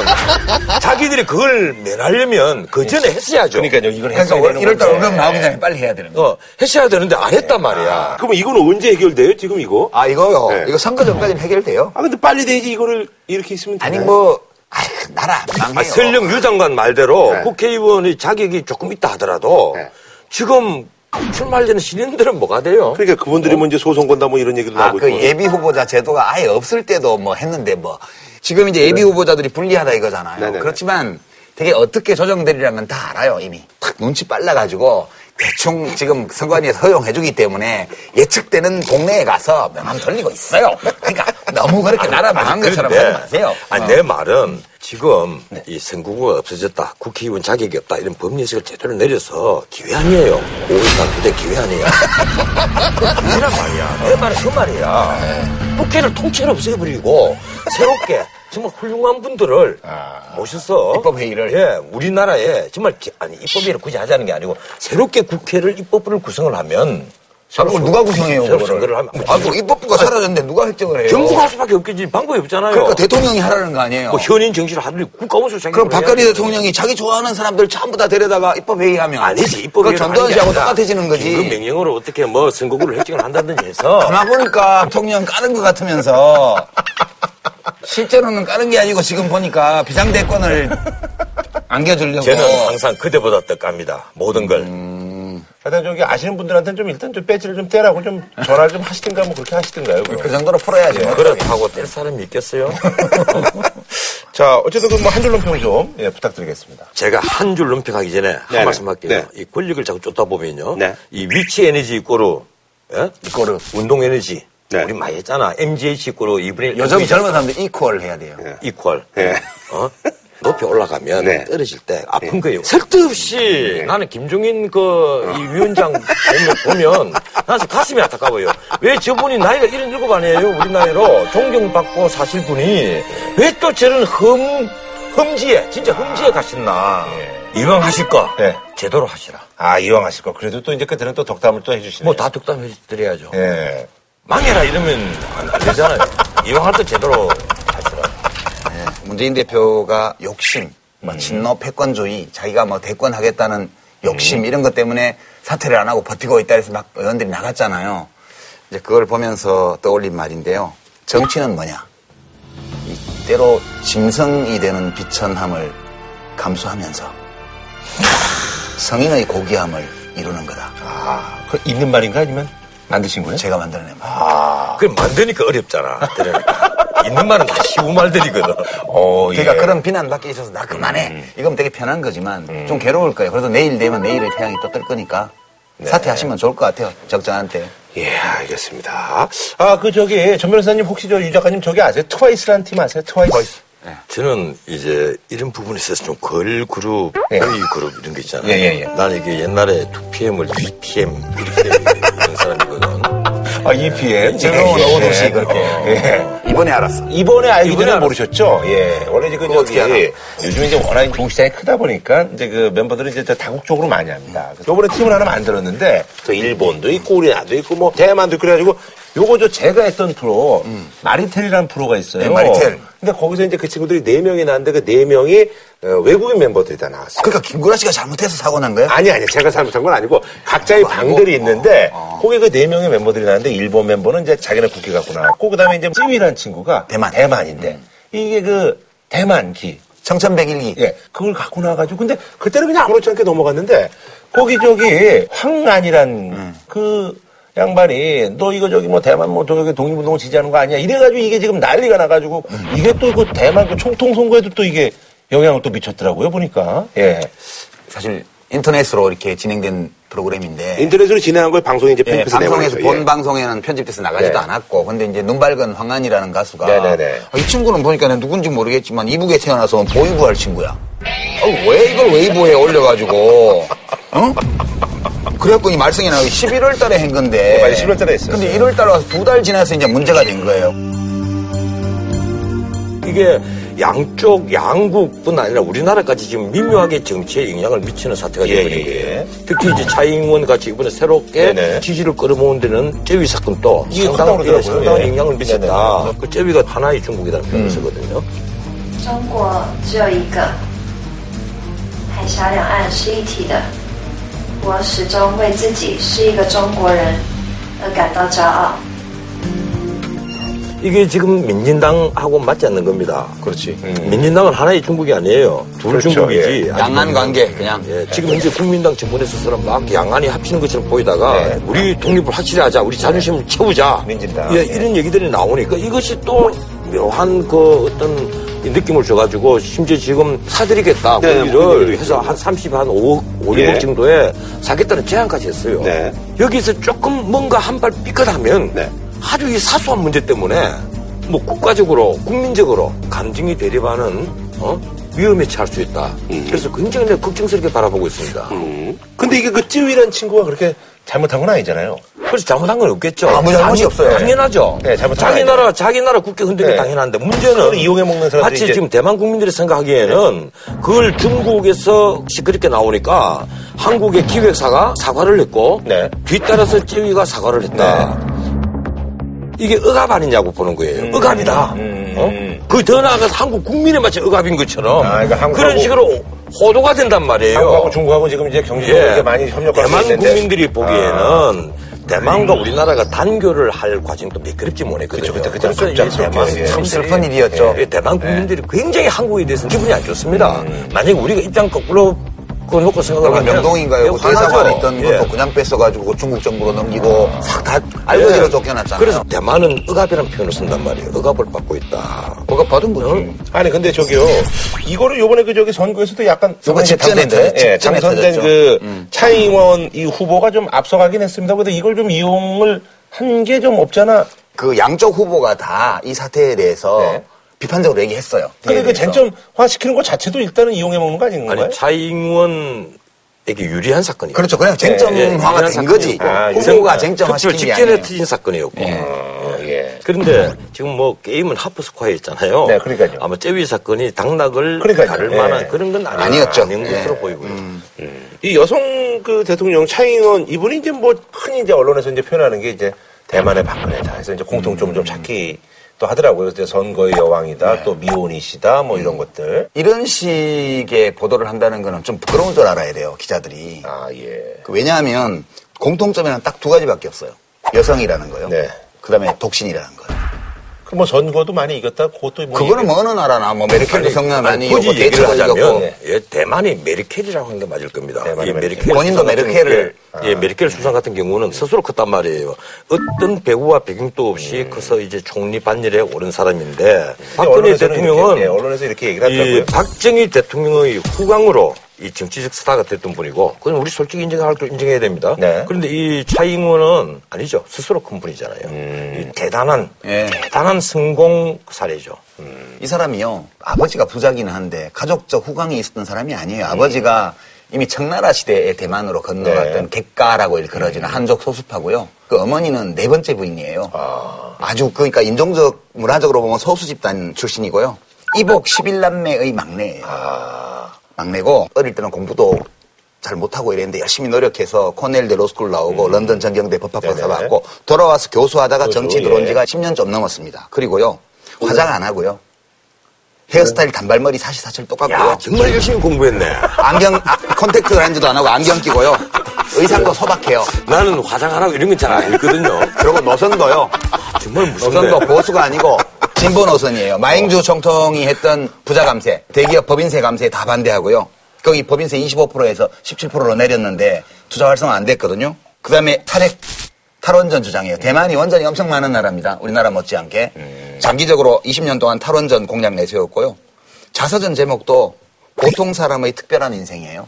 자기들이 그걸 면하려면 그 전에 했어야죠. 그러니까요, 이걸 그러니까 했어야 되는 1월달 건데. 월급 나오기 전에 빨리 해야 되는 거예요. 어, 했어야 되는데 안 했단 말이야. 그러면 이건 언제 해결돼요, 지금 이거? 아, 이거요. 네. 이거 선거 전까지는 해결돼요. 아, 근데 빨리 돼야지 이거를 이렇게 있으면 아니, 되나요? 뭐, 아이, 나라 망해요. 아, 설령 유 장관 말대로 네. 국회의원의 자격이 조금 있다 하더라도 네. 지금 출마하려는 신인들은 뭐가 돼요? 그러니까 그분들이 뭐 이제 소송 건다 뭐 이런 얘기도 아, 나오고 그 있고. 예비 후보자 제도가 아예 없을 때도 뭐 했는데 뭐. 지금 이제 예비 후보자들이 불리하다 이거잖아요. 네네네. 그렇지만 되게 어떻게 조정되리라는 건 다 알아요, 이미. 탁 눈치 빨라가지고 대충 지금 선관위에서 허용해주기 때문에 예측되는 동네에 가서 명함 돌리고 있어요. 그러니까 너무 그렇게 나라 망한 것처럼 하지 마세요. 아니, 어. 내 말은 지금 이 선거구가 없어졌다. 국회의원 자격이 없다. 이런 법리식을 제대로 내려서 기회 아니에요. 5일간 그때 기회 아니에요. *laughs* 기회란 말이야. 내 말은 그 말이야. 국회를 통째로 없애버리고 새롭게 정말 훌륭한 분들을 모셔서 입법회의를? 예, 우리나라에 정말 기- 아니 입법회의를 굳이 하자는 게 아니고 새롭게 국회를 입법부를 구성을 하면 아, 그걸 누가 구성해요, 새로? 선거를 하면 아, 그 입법부가 사라졌는데 누가 획정을 해요? 정부가 할 수밖에 없겠지 방법이 없잖아요. 그러니까 대통령이 하라는 거 아니에요? 뭐 현인 정치를 하든 국가원수 자기 그럼 박근혜 대통령이 자기 좋아하는 사람들 전부 다 데려다가 입법회의하면 아니지 입법이 그 전두환 씨하고 똑같아지는 거지. 그 명령으로 어떻게 뭐 선거구를 획정을 한다든지 해서 가만 보니까 대통령 까는 것 같으면서 *laughs* 실제로는 까는 게 아니고 지금 보니까 비상대권을 *laughs* 안겨주려고. 저는 항상 그대보다 떡갑니다 모든 걸. 하여튼 저기 아시는 분들한테는 좀 일단 좀 배지를 좀 떼라고 좀 전화를 좀 하시든가 뭐 그렇게 하시든가요. 그럼. 그 정도로 풀어야지. 뭐. 그렇다고 뗄 사람이 있겠어요? *laughs* 자, 어쨌든 그 뭐 한 줄 논평 좀 예, 부탁드리겠습니다. 제가 한 줄 논평하기 전에 한 네네. 말씀 할게요. 네. 이 권력을 자꾸 쫓다 보면요. 네. 이 위치 에너지 이꼬르, 예? 이꼬르. 운동 에너지. 네. 우리 많이 했잖아. MGH 2분의 1. 요즘 젊은 사람들 이퀄 해야 돼요. 이퀄. 네. 어? 높이 올라가면 네. 떨어질 때 아픈 거예요. 색도 없이 나는 김종인 그 이 위원장 보면, 보면 나는 가슴이 안타까워요. 왜 저분이 나이가 77 아니에요? 우리 나이로 존경받고 사실 분이 왜 또 저런 흠, 흠지에, 진짜 흠지에 가셨나. 이왕 하실 거 네. 제대로 하시라. 아, 이왕 하실 거. 그래도 또 이제 끝에는 또 덕담을 또 해주시네. 뭐다 득담해 드려야죠. 예. 망해라 이러면 안, 안 되잖아요. 이왕 할 때 제대로 하시라. 문재인 대표가 욕심, 뭐 진노 패권주의, 자기가 뭐 대권하겠다는 욕심 이런 것 때문에 사퇴를 안 하고 버티고 있다 해서 막 의원들이 나갔잖아요. 이제 그걸 보면서 떠올린 말인데요. 정치는 뭐냐? 이 때로 짐승이 되는 비천함을 감수하면서 성인의 고귀함을 이루는 거다. 아, 그 있는 말인가 아니면 만드신 거예요? 제가 만들어낸 말. 아, 그걸 만드니까 어렵잖아. 들으니까. 있는 말은 다 쉬운 말들이거든. 어, 그러니까 예. 그런 비난받기 있어서 나 그만해. 이건 되게 편한 거지만 좀 괴로울 거예요. 그래도 내일 되면 내일의 태양이 또 뜰 거니까 사퇴하시면 좋을 것 같아요. 적정한 때. 예, 알겠습니다. 아, 그 저기 전 변호사님 혹시 저 유 작가님 저기 아세요? 트와이스라는 팀 아세요? 트와이스. 저는 이제 이런 부분에 있어서 좀 걸 그룹, 예. 거의 그룹 이런 거 있잖아요. 예, 예, 예. 난 이게 옛날에 2PM을 2PM 이렇게 *laughs* 하는 사람이거든. 아, EPM. 즐거운 오후 도시 그렇게. 예. 이번에 알았어. 이번에 알기 이번에 전에. 모르셨죠? 예. 원래 이제 그 어떻게 요즘 이제 워낙 중국 시장이 크다 보니까 이제 그 멤버들은 이제 다 다국적으로 많이 합니다. 그래서 요번에 팀을 하나 만들었는데 그 일본도 있고 우리나라도 있고 뭐 대만도 있고 그래가지고 요거 저 제가 했던 프로 마리텔이라는 프로가 있어요. 네, 마리텔. 근데 거기서 이제 그 친구들이 네 명이 나왔는데 그 네 명이 어, 외국인 멤버들이 다 나왔어요. 그러니까 김구라 씨가 잘못해서 사고 난 거예요? 아니, 아니, 제가 잘못한 건 아니고, 각자의 방들이 있는데, 거기 그 네 명의 멤버들이 나왔는데, 일본 멤버는 이제 자기네 국기 갖고 나왔고, 그 다음에 이제 찌위라는 친구가 대만. 대만인데, 이게 그 대만기, 청천백일기. 예, 그걸 갖고 나와가지고, 근데 그때는 그냥 아무렇지 않게 넘어갔는데, 거기 저기, 황안이란 그 양반이, 너 이거 저기 뭐 대만 뭐 저기 독립운동 지지하는 거 아니야? 이래가지고 이게 지금 난리가 나가지고, 이게 또 그 대만 그 총통 선거에도 또 이게 영향을 또 미쳤더라고요, 보니까. 예. 사실 인터넷으로 이렇게 진행된 프로그램인데 인터넷으로 진행한 걸 방송에 이제 예, 편집해서 방송에서 내보내죠. 본 방송에는 편집돼서 나가지도 네. 않았고 근데 이제 눈밝은 황한이라는 가수가 네네네. 아, 이 친구는 보니까 내가 누군지 모르겠지만 이북에 태어나서 보이브 할 친구야 어, 왜 이걸 웨이보에 올려가지고 어? 그래갖고 이 말썽이 나고 11월 달에 한 건데 네, 맞아요. 11월 달에 했어요. 근데 1월 달에 와서 두 달 지나서 이제 문제가 된 거예요 이게 양쪽 양국뿐 아니라 우리나라까지 지금 미묘하게 정치에 영향을 미치는 사태가 예, 되어버린 예, 거예요. 예. 특히 이제 차잉원 같이 이번에 새롭게 네네. 지지를 끌어모은 데는 째위 사건도 이게 상당한, 크다고 예, 그러더라고요. 상당한 예. 영향을 미쳤다. 네네. 그 째위가 하나의 중국이라는 표현을 쓰거든요. 中国只有一个，海峡两岸是一体的。 我始终为自己是一个中国人而感到骄傲。 이게 지금 민진당하고 맞지 않는 겁니다. 그렇지. 민진당은 하나의 중국이 아니에요. 둘 그렇죠, 중국이지. 아주 양안 관계 그냥 예, 지금 이제 국민당 정부에서처럼 막 양안이 합치는 것처럼 보이다가 네. 우리 독립을 확실히 하자, 우리 자존심을 채우자. 민진당. 예, 이런 얘기들이 나오니까 이것이 또 묘한 그 어떤 이 느낌을 줘가지고 심지어 지금 사드리겠다. 네, 거기를 거기를 해서 한 30, 한 5억, 5, 6억 예. 정도에 사겠다는 제안까지 했어요. 네. 여기서 조금 뭔가 한 발 삐끗하면 네. 아주 이 사소한 문제 때문에 뭐 국가적으로 국민적으로 감정이 대립하는 어? 위험에 처할 수 있다. 그래서 굉장히 걱정스럽게 바라보고 있습니다. 음. 근데 이게 그 찌위란 친구가 그렇게 잘못한 건 아니잖아요. 그래서 잘못한 건 없겠죠. 아무 잘못이 없어요. 당연하죠. 네, 잘못한 자기 건 나라 자기 나라 국회 흔들기 네. 당연한데 문제는 이용해 먹는 사람들이 마치 이제- 지금 대만 국민들이 생각하기에는 그걸 중국에서 시끄럽게 나오니까 한국의 기획사가 사과를 했고 네. 뒤따라서 찌위가 사과를 했다. 이게 억압 아니냐고 보는 거예요. 억압이다. 음. 어? 그더 나아가서 한국 국민에 마치 억압인 것처럼 아, 그러니까 그런 식으로 호도가 된단 말이에요. 한국하고 중국하고 지금 이제 경제적으로 예. 많이 협력하고 대만 있는데 국민들이 보기에는 대만과 우리나라가 단교를 할 과정도 매끄럽지 못했거든요. 그쵸, 그때, 그때 갑작스럽게, 대만 예. 참 슬픈 일이었죠 예, 대만 국민들이 굉장히 한국에 대해서는 기분이 안 좋습니다. 음. 만약에 우리가 입장 거꾸로 그거 놓고 그리고 생각하면 명동인가요? 그. 대사관에 있던 예. 것도 그냥 뺏어가지고 중국 정부로 넘기고 싹다 알거지로 예. 쫓겨났잖아요 그래서 대만은 억압이라는 표현을 쓴단 말이에요. 억압을 받고 있다. 그거 받은 거지 아니 근데 저기요 이거를 요번에 그 저기 선거에서도 약간 요거 터졌- 예, 당선된. 그 차잉원 이 후보가 좀 앞서가긴 했습니다. 그런데 이걸 좀 이용을 한 게 좀 없잖아. 그 양쪽 후보가 다 이 사태에 대해서 네. 비판적으로 얘기했어요. 근데 그 대해서. 쟁점화 시키는 것 자체도 일단은 이용해 먹는 거 아닌가요? 아니 차잉원 에게 유리한 사건이에요. 그렇죠. 그냥 쟁점화가 예, 된 거지. 아, 후보가 쟁점화 시킨 게 직전에 아니에요. 터진 사건이었고. 어, 예. 그런데 지금 뭐 게임은 하프 스코어였잖아요. 네, 그러니까요. 아마 째위 사건이 당락을 그러니까요. 가를 예. 만한 그런 건 아니, 아니었죠. 아닌 예. 것으로 보이고요. 이 여성 그 대통령 차잉원 이분이 이제 뭐 흔히 이제 언론에서 이제 표현하는 게 이제 대만의 박근혜다. 해서 이제 공통점을 좀 찾기 또 하더라고요. 그때 선거의 여왕이다, 또 미혼이시다, 뭐 이런 것들. 이런 식의 보도를 한다는 거는 좀 부끄러운 줄 알아야 돼요, 기자들이. 아, 예. 그 왜냐하면 공통점에는 딱 두 가지밖에 없어요. 여성이라는 거요. 네. 그 다음에 독신이라는 거요. 그뭐 선거도 많이 이겼다, 그것도 뭐. 그거는 뭐 어느 나라나 뭐 메르켈도 성남 많이 굳이 이겼고 얘기를 하자면 이겼고 예, 대만이 메르켈이라고 하는 게 맞을 겁니다. 이 메르켈. 본인도 메르켈을- 게, 예, 메르켈 수상 같은 경우는 스스로 컸단 말이에요. 어떤 배우와 배경도 없이 음. 커서 이제 총리 반열에 오른 사람인데 박근혜 대통령은 이렇게, 예, 언론에서 이렇게 얘기를 이 하더라고요. 박정희 대통령의 후광으로 이 정치적 스타가 됐던 분이고 그건 우리 솔직히 인정할 거 인정해야 됩니다. 네. 그런데 이 차잉원은 아니죠. 스스로 큰 분이잖아요. 음. 이 대단한 예. 대단한 성공 사례죠. 이 사람이요 아버지가 부자기는 한데 가족적 후광이 있었던 사람이 아니에요. 아버지가 이미 청나라 시대에 대만으로 건너갔던 네. 객가라고 일컬어지는 한족 소수파고요. 그 어머니는 네 번째 부인이에요. 아. 주 그러니까 인종적 문화적으로 보면 소수 집단 출신이고요. 이복 11남매의 막내예요. 막내고 어릴 때는 공부도 잘 못하고 이랬는데 열심히 노력해서 코넬대 로스쿨 나오고 런던 정경대 법학 박사 네네. 받고 돌아와서 교수하다가 교수, 정치 들어온 예. 지가 10년 좀 넘었습니다. 그리고요 화장 안 하고요 헤어스타일 단발머리 사시사철 똑같고요 야 정말 열심히 공부했네. 안경 아, 컨택트 렌즈도 안 하고 안경 끼고요 의상도 소박해요. 나는 화장 안 하고 이런 건 잘안 했거든요. 그리고 노선도요 정말 무섭네. 노선도 보수가 아니고 진보 노선이에요. 마잉주 총통이 했던 부자 감세, 대기업 법인세 감세에 다 반대하고요. 거기 법인세 25%에서 17%로 내렸는데 투자 활성화 안 됐거든요. 그 다음에 탈핵, 탈원전 주장이에요. 대만이 원전이 엄청 많은 나라입니다. 우리나라 못지않게. 장기적으로 20년 동안 탈원전 공약 내세웠고요. 자서전 제목도 보통 사람의 특별한 인생이에요.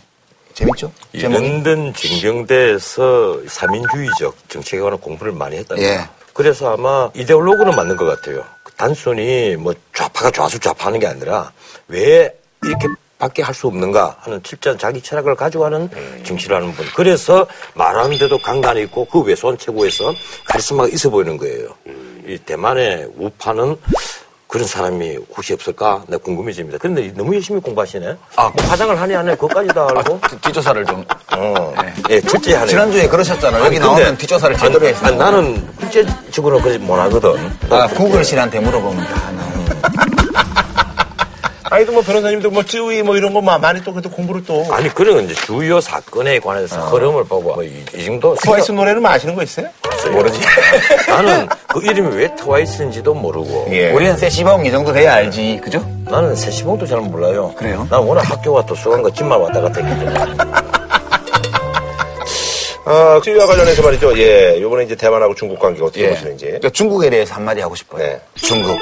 재밌죠? 이 제목이. 런던 진경대에서 사민주의적 정치에 관한 공부를 많이 했답니다. 예. 그래서 아마 이데올로그는 맞는 것 같아요. 단순히 뭐 좌파가 좌수 좌파하는 게 아니라 왜 이렇게 밖에 할 수 없는가 하는 철저한 자기 철학을 가지고 하는 정치를 하는 분. 그래서 말하는데도 강단이 있고 그 외소한 최고에서 카리스마가 있어 보이는 거예요. 이 대만의 우파는 그런 사람이 혹시 없을까? 내가 궁금해집니다. 그런데 너무 열심히 공부하시네. 아. 뭐 화장을 하니 안 해? 그것까지 다 알고. 뒷조사를 좀. 어. 예, 철저히 하네요. 지난주에 그러셨잖아요. 여기 나오면 뒷조사를 제대로. 아니, 나는 국제적으로 그러지 못하거든. 아, 구글 씨한테 물어보면 다 나와요. 아니도 뭐 변호사님도 뭐 쯔위 뭐 이런 거 마- 많이 또 그래도 공부를 또. 아니, 그런 이제 주요 사건에 관해서 흐름을 보고 뭐 이, 이 정도. 트와이스 노래는 뭐 아시는 거 있어요? 모르지. *laughs* 나는 *laughs* 그 이름이 왜 트와이스인지도 모르고. 예. 우리는 세시봉 이 정도 돼야 알지. 그죠? 나는 세시봉도 잘 몰라요. 그래요? 난 워낙 학교가 도서관과 집만 왔다 갔다 했기 때문에. *laughs* 아, 쯔위와 관련해서 말이죠. 예. 요번에 이제 대만하고 중국 관계 어떻게 예. 보시는지. 그러니까 중국에 대해서 한마디 하고 싶어요. 네. 중국.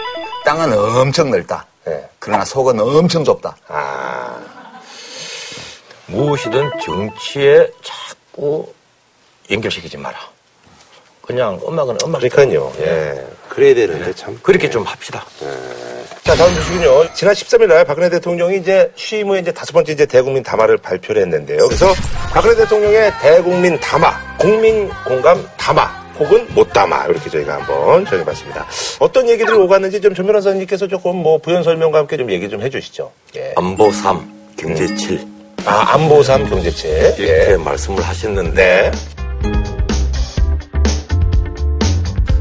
땅은 엄청 넓다. 네. 그러나 속은 엄청 좁다. 아. 무엇이든 정치에 자꾸 연결시키지 마라. 그냥 음악은 음악. 그러니까요. 예. 그래야 되는데 참. 그렇게 좀 합시다. 자, 다음 소식은요. 지난 13일 날 박근혜 대통령이 이제 취임 후에 이제 다섯 번째 이제 대국민 담화를 발표를 했는데요. 그래서 박근혜 대통령의 대국민 담화, 국민 공감 담화, 혹은 못 담아 이렇게 저희가 한번 정해봤습니다. 어떤 얘기들이 오갔는지 좀전 변호사님께서 조금 뭐 부연 설명과 함께 좀 얘기 좀 해주시죠. 예. 안보 3, 경제 7. 아, 안보삼 경제체. 이렇게 예. 말씀을 하셨는데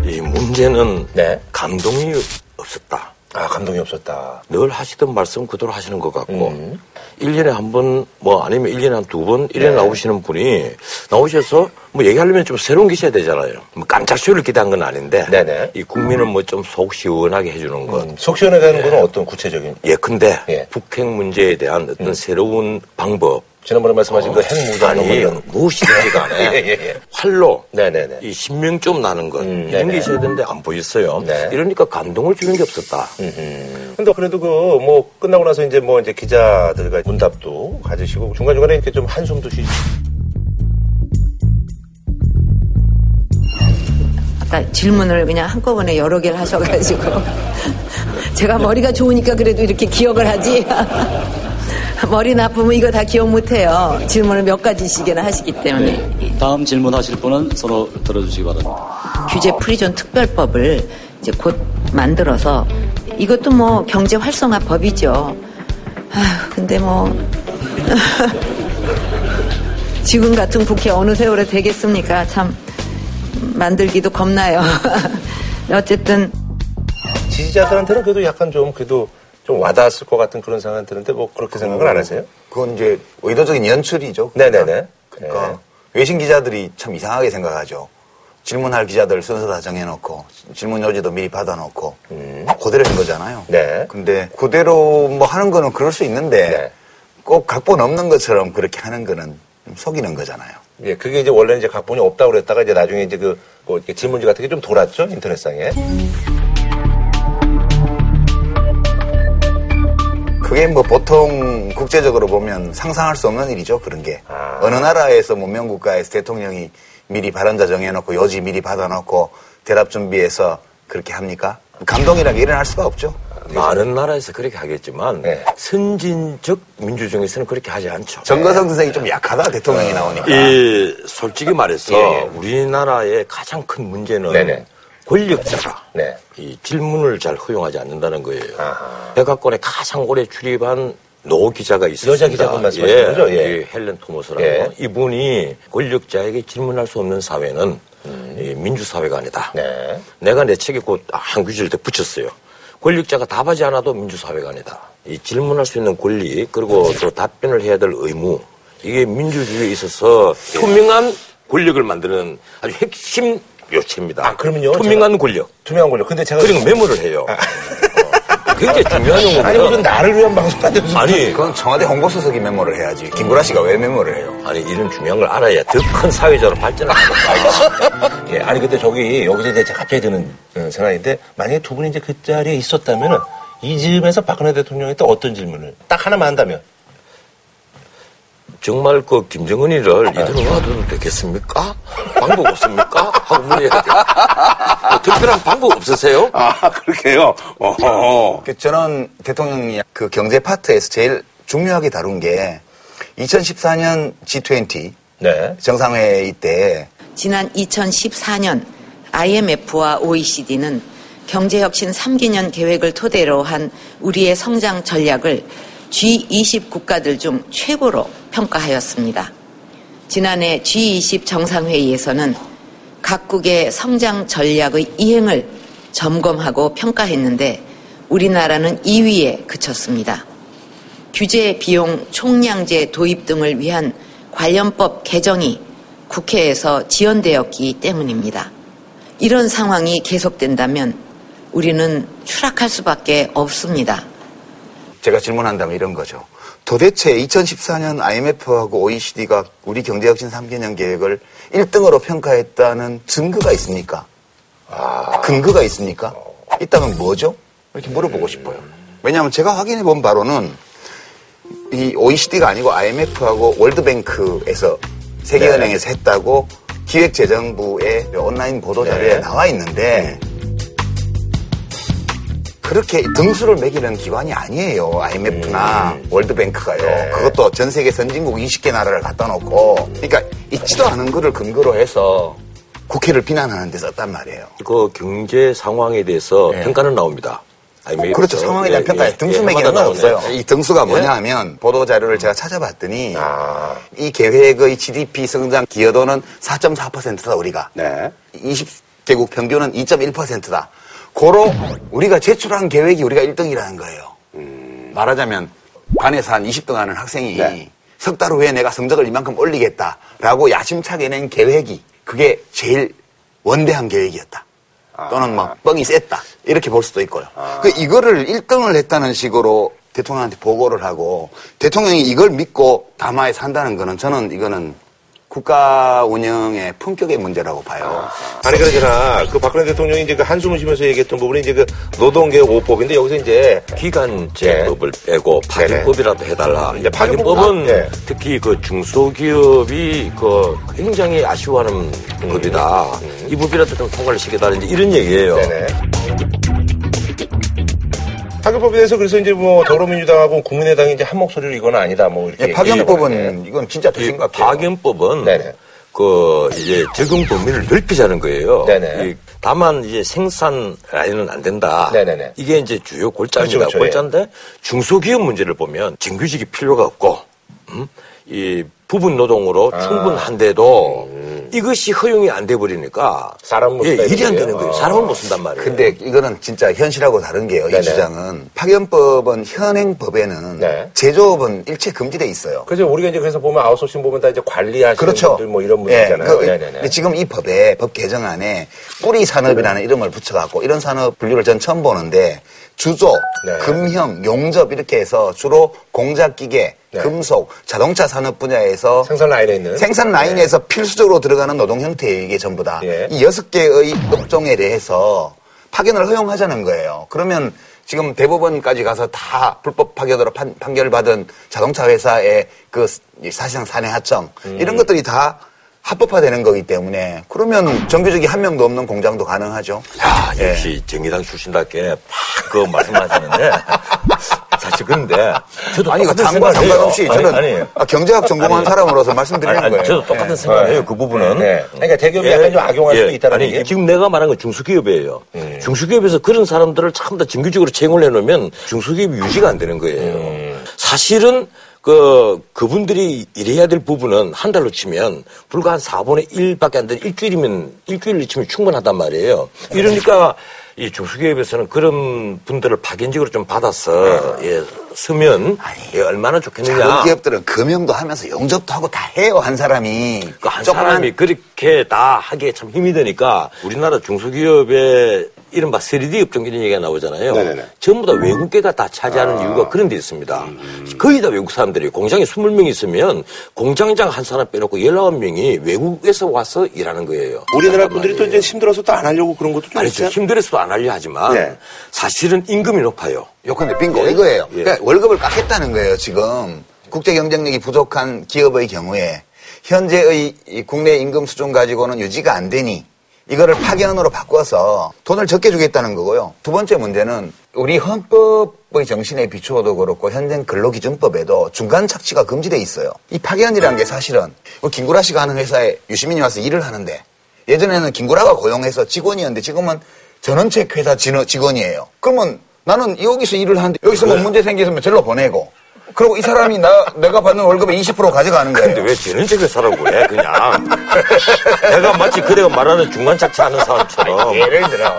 네. 이 문제는 네. 감동이 없었다. 아, 감동이 없었다. 늘 하시던 말씀 그대로 하시는 것 같고 음. 일 1년에 한 번 뭐 아니면 일년에 한 두번 이래 네. 나오시는 분이 나오셔서 뭐 얘기하려면 좀 새로운 게 있어야 되잖아요. 뭐 깜짝 쇼를 기대한 건 아닌데 네네. 이 국민을 뭐 좀 속 시원하게 해주는 것. 음, 속 시원하게 건 어떤 구체적인? 예. 음. 북핵 문제에 대한 어떤 새로운 방법 지난번에 말씀하신 그 핵무장 뭐 아니 이런. 무엇이든지 간에 예, 예, 예. 활로 네네네. 이 신명 좀 나는 것 음, 이런 네네. 게 있어야 되는데 안 보였어요. 네. 이러니까 감동을 주는 게 없었다. 근데 그래도 그 뭐 끝나고 나서 이제 뭐 이제 기자들과 문답도 가지시고 중간 중간에 이렇게 좀 한숨도 쉬시고. 아까 질문을 그냥 한꺼번에 여러 개를 하셔가지고 *laughs* 제가 머리가 좋으니까 그래도 이렇게 기억을 하지 *laughs* *laughs* 머리 나쁘면 이거 다 기억 못해요. 질문을 몇 가지씩이나 하시기 때문에. 다음 질문하실 분은 서로 들어주시기 바랍니다. 규제 프리존 특별법을 이제 곧 만들어서 이것도 뭐 경제 활성화 법이죠. 아휴 근데 뭐 *laughs* 지금 같은 국회 어느 세월에 되겠습니까? 참 만들기도 겁나요. *laughs* 어쨌든 지지자들한테는 그래도 약간 좀 그래도 좀 와닿았을 것 같은 그런 생각이 드는데 뭐 그렇게 생각을 안 하세요? 그건 이제 의도적인 연출이죠. 네네네. 그러니까 네. 외신 기자들이 참 이상하게 생각하죠. 질문할 기자들 순서 다 정해놓고 질문 요지도 미리 받아놓고 그대로 한 거잖아요. 음. 네. 근데 그대로 뭐 하는 거는 그럴 수 있는데 네. 꼭 각본 없는 것처럼 그렇게 하는 거는 좀 속이는 거잖아요. 예, 그게 이제 원래 이제 각본이 없다고 그랬다가 이제 나중에 이제 그, 뭐 이렇게 질문지 같은 게 좀 돌았죠, 인터넷상에. 그게 뭐 보통 국제적으로 보면 상상할 수 없는 일이죠. 그런 게. 아. 어느 나라에서 문명 국가에서 대통령이 미리 발언자 정해놓고 요지 미리 받아놓고 대답 준비해서 그렇게 합니까? 감동이란 게 일어날 수가 없죠. 많은 나라에서 그렇게 하겠지만 네. 선진적 민주주의에서는 그렇게 하지 않죠. 정거성 선생이 좀 약하다 대통령이 나오니까. 이 솔직히 말해서 예, 예. 우리나라의 가장 큰 문제는 네네. 권력자가 네. 이 질문을 잘 허용하지 않는다는 거예요. 아하. 백악관에 가장 오래 출입한 노 기자가 있었습니다. 여자 기자분 말씀하시는 거죠? 예. 이 헬렌 토머스라고 예. 이분이 권력자에게 질문할 수 없는 사회는 이 민주사회가 아니다. 음. 네. 내가 내 책에 곧한 규지를 더 붙였어요. 권력자가 답하지 않아도 민주사회가 아니다. 이 질문할 수 있는 권리 그리고 또 답변을 해야 될 의무 이게 민주주의에 있어서 투명한 권력을 만드는 아주 핵심 요체입니다. 아, 그러면요, 투명한 권력. 투명한 걸로. 근데 제가. 그리고 메모를 해요. 어. 굉장히 중요한 용어입니다. 아니, 무슨 나를 위한 방송 같은 무슨. 아니, 그건 청와대 홍보수석이 메모를 해야지. 김구라 씨가 왜 메모를 해요? 아니 이런 중요한 걸 알아야 더 큰 사회적으로 발전하는 거죠. 예, 아니, 근데 저기, 여기서 이제 갑자기 드는 어, 생각인데, 만약에 두 분이 이제 그 자리에 있었다면은, 이 즈음에서 박근혜 대통령한테 어떤 질문을 딱 하나만 한다면? 정말 그 김정은이를 이대로 놔둬도 되겠습니까? 방법 없습니까? 하고 물어야 돼요. 뭐 특별한 방법 없으세요? 아, 그렇게요? 어허. 그 저는 대통령이 그 경제 파트에서 제일 중요하게 다룬 게 2014년 G20 네. 정상회의 때 지난 2014년 IMF와 OECD는 경제혁신 3기년 계획을 토대로 한 우리의 성장 전략을 G20 국가들 중 최고로 평가하였습니다. 지난해 G20 정상회의에서는 각국의 성장 전략의 이행을 점검하고 평가했는데 우리나라는 2위에 그쳤습니다. 규제 비용 총량제 도입 등을 위한 관련법 개정이 국회에서 지연되었기 때문입니다. 이런 상황이 계속된다면 우리는 추락할 수밖에 없습니다. 제가 질문한다면 이런 거죠. 도대체 2014년 IMF하고 OECD가 우리 경제혁신 3개년 계획을 1등으로 평가했다는 증거가 있습니까? 근거가 있습니까? 있다면 뭐죠? 이렇게 물어보고 싶어요. 왜냐하면 제가 확인해 본 바로는 이 OECD가 아니고 IMF하고 월드뱅크에서 세계은행에서 했다고 기획재정부의 온라인 보도자료에 네. 나와 있는데 그렇게 등수를 매기는 기관이 아니에요. IMF나 월드뱅크가요. 네. 그것도 전 세계 선진국 20개 나라를 갖다 놓고 그러니까 있지도 않은 거를 근거로 해서 국회를 비난하는 데 썼단 말이에요. 그 경제 상황에 대해서 예. 평가는 나옵니다. IMF. 그렇죠. 상황에 대한 예, 평가에 예, 등수 예, 매기는 건 없어요. 이 등수가 뭐냐 하면 보도 자료를 제가 찾아봤더니 아. 이 계획의 GDP 성장 기여도는 4.4%다 우리가. 네. 20개국 평균은 2.1%다. 고로 우리가 제출한 계획이 우리가 1등이라는 거예요. 말하자면 반에서 한 20등 하는 학생이 네. 석달 후에 내가 성적을 이만큼 올리겠다라고 야심차게 낸 계획이 그게 제일 원대한 계획이었다. 또는 뭐 뻥이 셌다. 이렇게 볼 수도 있고요. 그 이거를 1등을 했다는 식으로 대통령한테 보고를 하고 대통령이 이걸 믿고 담화에서 한다는 거는 저는 이거는 국가 운영의 품격의 문제라고 봐요. 아니, 그러잖아. 그 박근혜 대통령이 이제 그 한숨을 쉬면서 얘기했던 부분이 이제 그 노동개혁 5법인데 여기서 이제 기간제법을 빼고 파견법이라도 해달라. 이제 파견법- 파견법은 아, 네. 특히 그 중소기업이 그 굉장히 아쉬워하는 법이다. 이 법이라도 좀 통과를 시켜달라. 이제 이런 얘기예요. 네네. 파견법에 대해서 그래서 이제 뭐 더불어민주당하고 국민의당이 이제 한 목소리로 이건 아니다 뭐 이렇게 예, 파견법은. 이건 진짜 더이 심각해요. 파견법은 네네. 그 이제 적용 범위를 넓히자는 거예요. 네네. 이 다만 이제 생산 라인은 안 된다. 네네네. 이게 이제 주요 골자입니다. 그렇죠, 그렇죠, 골자인데 중소기업 문제를 보면 정규직이 필요가 없고 음? 이 부분 노동으로 아. 충분한데도 이것이 허용이 안 돼 버리니까 사람은 못 예, 일이 안? 되는 거예요. 어. 사람을 못 쓴단 말이에요. 근데 이거는 진짜 현실하고 다른 게요. 네네. 이 주장은 파견법은 현행 법에는 네. 제조업은 일체 금지돼 있어요. 그래서 우리가 이제 그래서 보면 아웃소싱 보면 다 이제 관리하시는 그렇죠. 분들 뭐 이런 예, 분들이잖아요. 그, 지금 이 법에 법 개정안에 뿌리 산업이라는 이름을 붙여갖고 이런 산업 분류를 전 처음 보는데 주조, 네. 금형, 용접 이렇게 해서 주로 공작 기계, 네. 금속, 자동차 산업 분야에서 생산 라인에 있는 생산 라인에서 필수적으로 들어가는 노동 형태예요, 이게 전부 다. 예. 이 여섯 개의 업종에 대해서 파견을 허용하자는 거예요. 그러면 지금 대법원까지 가서 다 불법 파견으로 판, 결 받은 자동차 회사의 그 사실상 사내 하청 음. 이런 것들이 다 합법화되는 거기 때문에 그러면 정규직이 한 명도 없는 공장도 가능하죠. 야, 예. 역시 정의당 출신답게 팍그 말씀하시는데 *laughs* 사실 그런데 저도 아니, 이거 해요. 상관없이 아니, 저는 아니, 아, 경제학 전공한 사람으로서 말씀드리는 아니, 거예요. 저도 똑같은 예. 생각이에요. 그 부분은. 네. 그러니까 대기업이 약간 좀 악용할 수도 있다는 아니, 얘기예요? 지금 내가 말한 건 중소기업이에요. 음. 중소기업에서 그런 사람들을 참더 정규직으로 채용을 해놓으면 중소기업이 유지가 안 되는 거예요. 음. 사실은 그, 그분들이 일해야 될 부분은 한 달로 치면 불과 한 4분의 1밖에 안 되는 일주일이면, 일주일로 치면 충분하단 말이에요. 이러니까 이 중소기업에서는 그런 분들을 파견직으로 좀 받아서, 예, 쓰면, 예, 얼마나 좋겠느냐. 작은 기업들은 금융도 하면서 용접도 하고 다 해요, 한 사람이. 그한 조그만- 사람이 그렇게 다 하기에 참 힘이 드니까 우리나라 중소기업의 이른바 3D 업종 이런 얘기가 나오잖아요. 네네네. 전부 다 외국계가 다 차지하는 이유가 그런 데 있습니다. 거의 다 외국 사람들이 공장에 20명 있으면 공장장 한 사람 빼놓고 19명이 외국에서 와서 일하는 거예요. 우리나라 분들이 또 이제 힘들어서 또 안 하려고 그런 것도 좀 아니, 있어요. 힘들어서도 안 하려 하지만 네. 사실은 임금이 높아요. 요컨대 빙고 예. 이거예요. 예. 그러니까 월급을 깎겠다는 거예요. 지금 국제 경쟁력이 부족한 기업의 경우에 현재의 이 국내 임금 수준 가지고는 유지가 안 되니 이거를 파견으로 바꿔서 돈을 적게 주겠다는 거고요. 두 번째 문제는 우리 헌법의 정신에 비추어도 그렇고 현행 근로기준법에도 중간 착취가 금지돼 있어요. 이 파견이라는 게 사실은 뭐 김구라 씨가 하는 회사에 유시민이 와서 일을 하는데 예전에는 김구라가 고용해서 직원이었는데 지금은 전원책 회사 직원이에요. 그러면 나는 여기서 일을 하는데 여기서 뭐 문제 생기면 절로 보내고 그리고 이 사람이 나 내가 받는 월급의 20% 가져가는 거예요. 근데 왜 저런 책을 사라고 해, 그냥. 내가 마치 그대가 말하는 중간 착취 하는 사람처럼. 예를 들어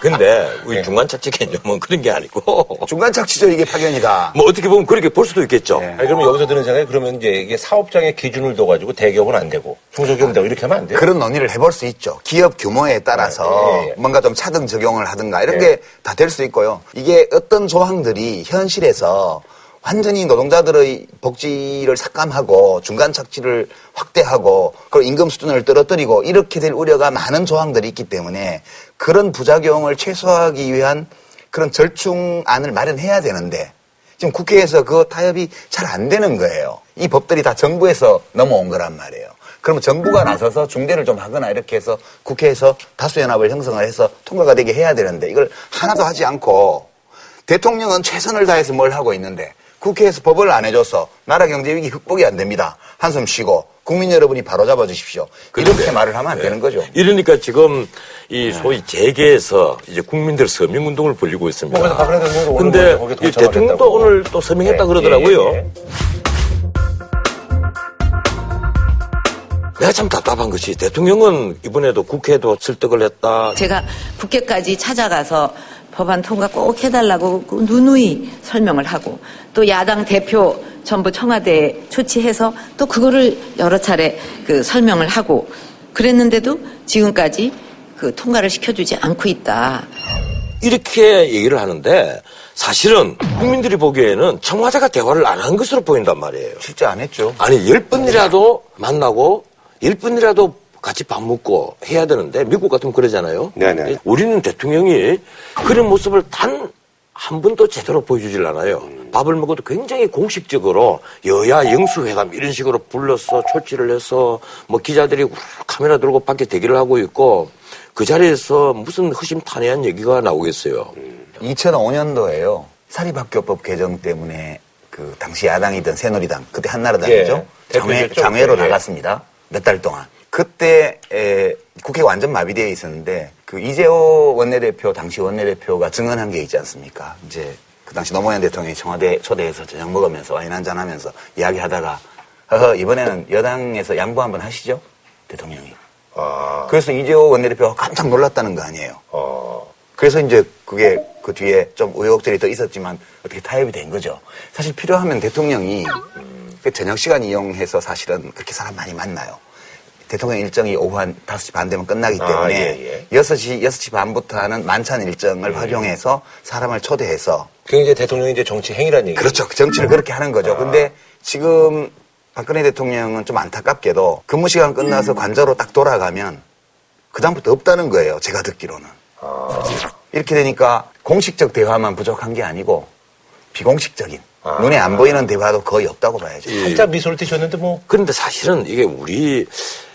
근데 우리 중간 착취 개념은 그런 게 아니고 중간 착취죠 이게 파견이다. 뭐 어떻게 보면 그렇게 볼 수도 있겠죠. 네. 아니, 그러면 여기서 드는 생각이 그러면 이제 이게 사업장의 기준을 둬가지고 대기업은 안 되고 중소기업은 되고 이렇게 하면 안 돼요? 그런 논의를 해볼 수 있죠. 기업 규모에 따라서 네, 예, 예. 뭔가 좀 차등 적용을 하든가 이런 예. 게다 될 수 있고요. 이게 어떤 조항들이 현실에서 완전히 노동자들의 복지를 삭감하고 중간 착취를 확대하고 그리고 임금 수준을 떨어뜨리고 이렇게 될 우려가 많은 조항들이 있기 때문에 그런 부작용을 최소화하기 위한 그런 절충안을 마련해야 되는데 지금 국회에서 그 타협이 잘 안 되는 거예요. 이 법들이 다 정부에서 넘어온 거란 말이에요. 그러면 정부가 나서서 중대를 좀 하거나 이렇게 해서 국회에서 다수연합을 형성을 해서 통과가 되게 해야 되는데 이걸 하나도 하지 않고 대통령은 최선을 다해서 뭘 하고 있는데 국회에서 법을 안 해줘서 나라 경제 위기 극복이 안 됩니다. 한숨 쉬고 국민 여러분이 바로 잡아 주십시오. 이렇게 말을 하면 안 되는 거죠. 이러니까 지금 이 소위 재계에서 이제 국민들 서명 운동을 벌이고 있습니다. 뭐 그래서 박근혜 대통령도 했다고. 오늘 또 서명했다 예, 그러더라고요. 예, 예. 내가 참 답답한 것이 대통령은 이번에도 국회에도 설득을 했다. 제가 국회까지 찾아가서 법안 통과 꼭 해달라고 그 누누이 설명을 하고 또 야당 대표 전부 청와대에 초치해서 또 그거를 여러 차례 그 설명을 하고 그랬는데도 지금까지 그 통과를 시켜주지 않고 있다. 이렇게 얘기를 하는데 사실은 국민들이 보기에는 청와대가 대화를 안 한 것으로 보인단 말이에요. 실제 안 했죠. 아니 열 번이라도 만나고 열 번이라도 같이 밥 먹고 해야 되는데 미국 같으면 그러잖아요. 네네. 우리는 대통령이 그런 모습을 단 한 번도 제대로 보여주질 않아요. 밥을 먹어도 굉장히 공식적으로 여야 영수회담 이런 식으로 불러서 초치를 해서 뭐 기자들이 카메라 들고 밖에 대기를 하고 있고 그 자리에서 무슨 허심탄회한 얘기가 나오겠어요. 2005년도에요. 사립학교법 개정 때문에 그 당시 야당이던 새누리당 그때 한나라당이죠. 예, 장외. 장외로 예. 나갔습니다. 몇 달 동안. 그때 에, 국회가 완전 마비되어 있었는데 그 이재호 원내대표 당시 원내대표가 증언한 게 있지 않습니까? 이제 그 당시 노무현 대통령이 청와대 초대해서 저녁 먹으면서 와인 한잔 하면서 이야기하다가 허허 이번에는 여당에서 양보 한번 하시죠? 대통령이. 아, 그래서 이재호 원내대표가 깜짝 놀랐다는 거 아니에요. 어, 그래서 이제 그게 그 뒤에 좀 우여곡절이 더 있었지만 어떻게 타협이 된 거죠. 사실 필요하면 대통령이 그 저녁 시간 이용해서 사실은 그렇게 사람 많이 만나요. 대통령 일정이 오후 한 5시 반 되면 끝나기 아, 때문에 예, 예. 6시, 6시 반부터 하는 만찬 일정을 활용해서 사람을 초대해서 그게 이제 대통령이 이제 정치 행위란 얘기. 그렇죠. 그 정치를 그렇게 하는 거죠. 근데 지금 박근혜 대통령은 좀 안타깝게도 근무 시간 끝나서 관저로 딱 돌아가면 그다음부터 없다는 거예요. 제가 듣기로는. 이렇게 되니까 공식적 대화만 부족한 게 아니고 비공식적인 눈에 안 보이는 대화도 거의 없다고 봐야죠. 살짝 미소를 띄셨는데 뭐. 그런데 사실은 이게 우리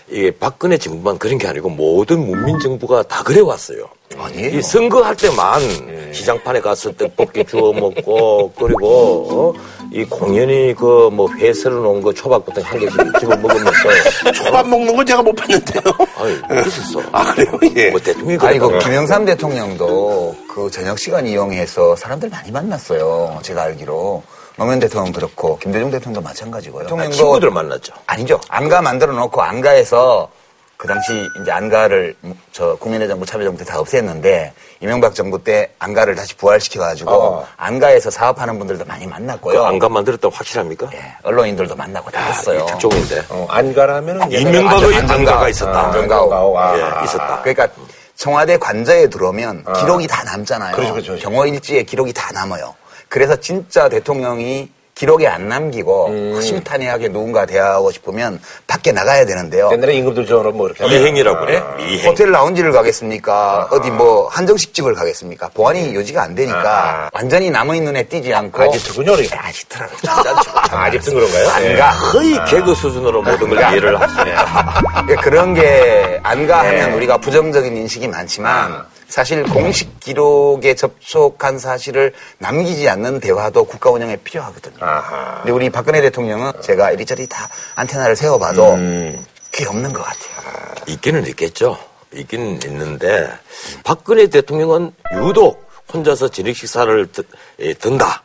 이게 박근혜 정부만 그런 게 아니고 모든 문민 정부가 다 그래 왔어요. 아니에요. 이 선거할 때만 시장판에 가서 떡볶이 주워 먹고 그리고 어? 이 공연이 그 뭐 회설을 놓은 거 초밥 같은 거한 개씩 집어 먹으면서 *laughs* 초밥 먹는 건 제가 못 봤는데요. 아니 있었어. 아, 그래요? 예. 뭐 대통령이 아니, 그. 김영삼 대통령도 그 저녁 시간 이용해서 사람들 많이 만났어요. 제가 알기로. 노무현 대통령 그렇고, 김대중 대통령도 마찬가지고요. 아, 대통령도 친구들 만났죠. 아니죠. 안가 만들어 놓고 안가에서 그 당시 이제 안가를 저 국민의 정부 참여정부 때 다 없앴는데 이명박 정부 때 안가를 다시 부활시켜 가지고 어. 안가에서 사업하는 분들도 많이 만났고요. 그 안감 만들었다고 확실합니까? 예, 언론인들도 만나고 다 했어요. 이 특종인데. 어, 안가라면은 이명박의 안전- 안가가 있었다. 아, 안가오. 아. 예, 있었다. 그러니까 청와대 관저에 들어오면 기록이 다 남잖아요. 그렇죠, 그렇죠, 그렇죠. 경호 일지에 기록이 다 남아요. 그래서 진짜 대통령이 기록에 안 남기고 음. 허심탄회하게 누군가 대화하고 싶으면 밖에 나가야 되는데요. 옛날에 임금들처럼 뭐 이렇게. 미행이라고 그래. 미행. 호텔 라운지를 가겠습니까? 어디 뭐 한정식집을 가겠습니까? 보안이 유지가 안 되니까 아. 완전히 남의 눈에 띄지 않고 아지트군요, 그러니까. 아지트라고 잠자치 아, 아직도 그런가요? 안 예. 가. 거의 개그 수준으로 모든 걸 이해를 하시네요. 그러니까 그런 게 안가 하면 네. 우리가 부정적인 인식이 많지만 사실 공식 기록에 접촉한 사실을 남기지 않는 대화도 국가 운영에 필요하거든요. 아하. 근데 우리 박근혜 대통령은 제가 이리저리 다 안테나를 세워봐도 음. 그게 없는 것 같아요. 있기는 있겠죠. 있기는 있는데 박근혜 대통령은 유독 혼자서 저녁 식사를 드- 예, 든다.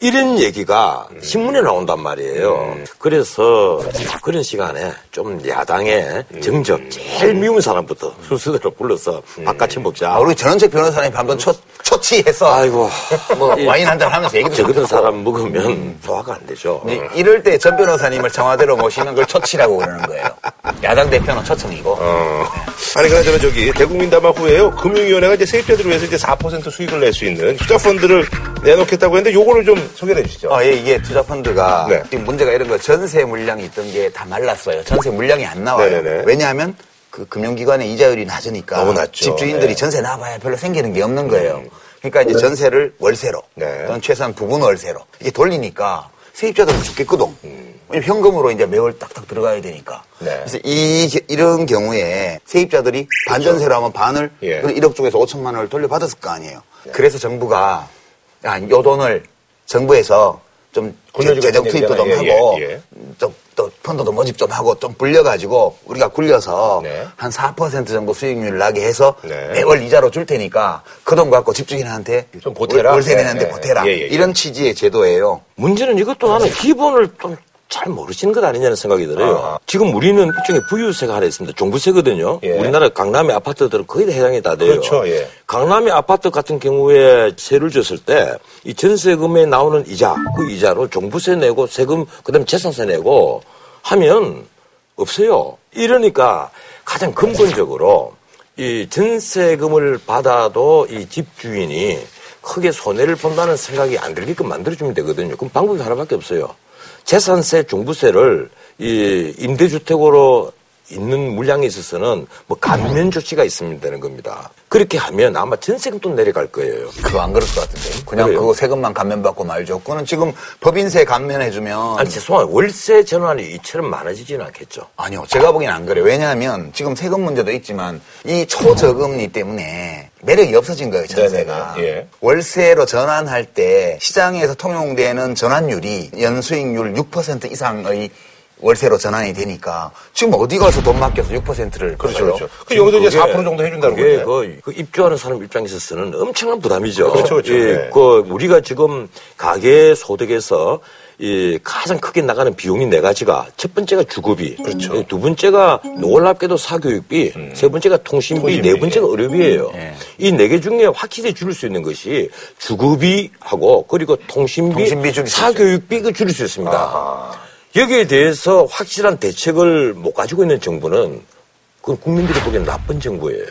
이런 얘기가 신문에 나온단 말이에요. 그래서 그런 시간에 좀 야당의 정적 제일 미운 사람부터 *laughs* 순서대로 불러서 바깥에 먹자. 아, 우리 전원책 변호사님 한번 초, 초치해서 아이고 *laughs* 뭐 이- 와인 한 잔 하면서 얘기도 저 하고. 사람 먹으면 소화가 안 되죠. 이- 이럴 때 전 변호사님을 청와대로 모시는 걸 초치라고 그러는 거예요. 야당 대표는 초청이고. 어. 아니, 그나저나 저기, 대국민 담화 후에요. 금융위원회가 이제 세입자들을 위해서 이제 4% 수익을 낼 수 있는 투자 펀드를 내놓겠다고 했는데, 요거를 좀 소개해 주시죠. 어, 예, 이게 투자 펀드가 네. 지금 문제가 이런 거 전세 물량이 있던 게 다 말랐어요. 전세 물량이 안 나와요. 네네네. 왜냐하면 그 금융기관의 이자율이 낮으니까 너무 낮죠. 집주인들이 네. 전세 나와봐야 별로 생기는 게 없는 거예요. 그러니까 이제 전세를 월세로 네. 또는 최소한 부분 월세로 이게 돌리니까 세입자들은 죽겠거든. 왜냐면 현금으로 이제 매월 딱딱 들어가야 되니까. 네. 그래서 이 이런 경우에 세입자들이 반전세로 하면 반을 예. 그 1억 쪽에서 5천만 원을 돌려받았을 거 아니에요. 그래서 정부가 야, 요 돈을 정부에서 좀 굴려주고 재정 투입도 좀. 하고 예, 예. 좀 또 펀드도 모집 좀 하고 좀 불려가지고 우리가 굴려서 네. 한4% 정도 수익률 나게 해서 네. 매월 이자로 줄 테니까 그 돈 갖고 집주인한테 좀 보태라. 월- 월세 네, 내는데 네. 보태라 예, 예, 예. 이런 취지의 제도예요. 문제는 이것도 나는 기본을 좀 잘 모르시는 것 아니냐는 생각이 들어요. 아. 지금 우리는 일종의 부유세가 하나 있습니다. 종부세거든요. 예. 우리나라 강남의 아파트들은 거의 다 해당이 다 돼요. 그렇죠, 예. 강남의 아파트 같은 경우에 세를 줬을 때 이 전세금에 나오는 이자, 그 이자로 종부세 내고 세금, 그 다음에 재산세 내고 하면 없어요. 이러니까 가장 근본적으로 이 전세금을 받아도 이 집주인이 크게 손해를 본다는 생각이 안 들게끔 만들어주면 되거든요. 그럼 방법이 하나밖에 없어요. 재산세, 종부세를 이 임대주택으로 있는 물량에 있어서는 뭐 감면 조치가 있으면 되는 겁니다. 그렇게 하면 아마 전세금도 내려갈 거예요. 그거 안 그럴 것 같은데. 그냥 그래요? 그거 세금만 감면받고 말죠. 그거는 지금 법인세 감면해주면 아니 죄송해요. 월세 전환이 이처럼 많아지지는 않겠죠. 아니요. 제가 보기엔 안 그래요. 왜냐하면 지금 세금 문제도 있지만 이 초저금리 때문에 매력이 없어진 거예요, 전세가. 네네네. 예. 월세로 전환할 때 시장에서 통용되는 전환율이 연수익률 6% 이상의 월세로 전환이 되니까 지금 어디 가서 돈 맡겨서 6%를 그렇죠, 그렇죠. 그 여기도 이제 4% 정도 해준다는 건데. 그, 그 입주하는 사람 입장에서는 엄청난 부담이죠. 그렇죠, 그렇죠. 예, 네. 그 우리가 지금 가계 소득에서 이 가장 크게 나가는 비용이 네 가지가 첫 번째가 주거비, 그렇죠. 두 번째가 놀랍게도 사교육비, 세 번째가 통신비, 통신비. 네 번째가 의료비예요. 이네 개 중에 확실히 줄일 수 있는 것이 주거비하고 그리고 통신비, 통신비 줄일 수 사교육비 그 줄일 수 있습니다. 여기에 대해서 확실한 대책을 못 가지고 있는 정부는 그건 국민들이 보기엔 나쁜 정부예요.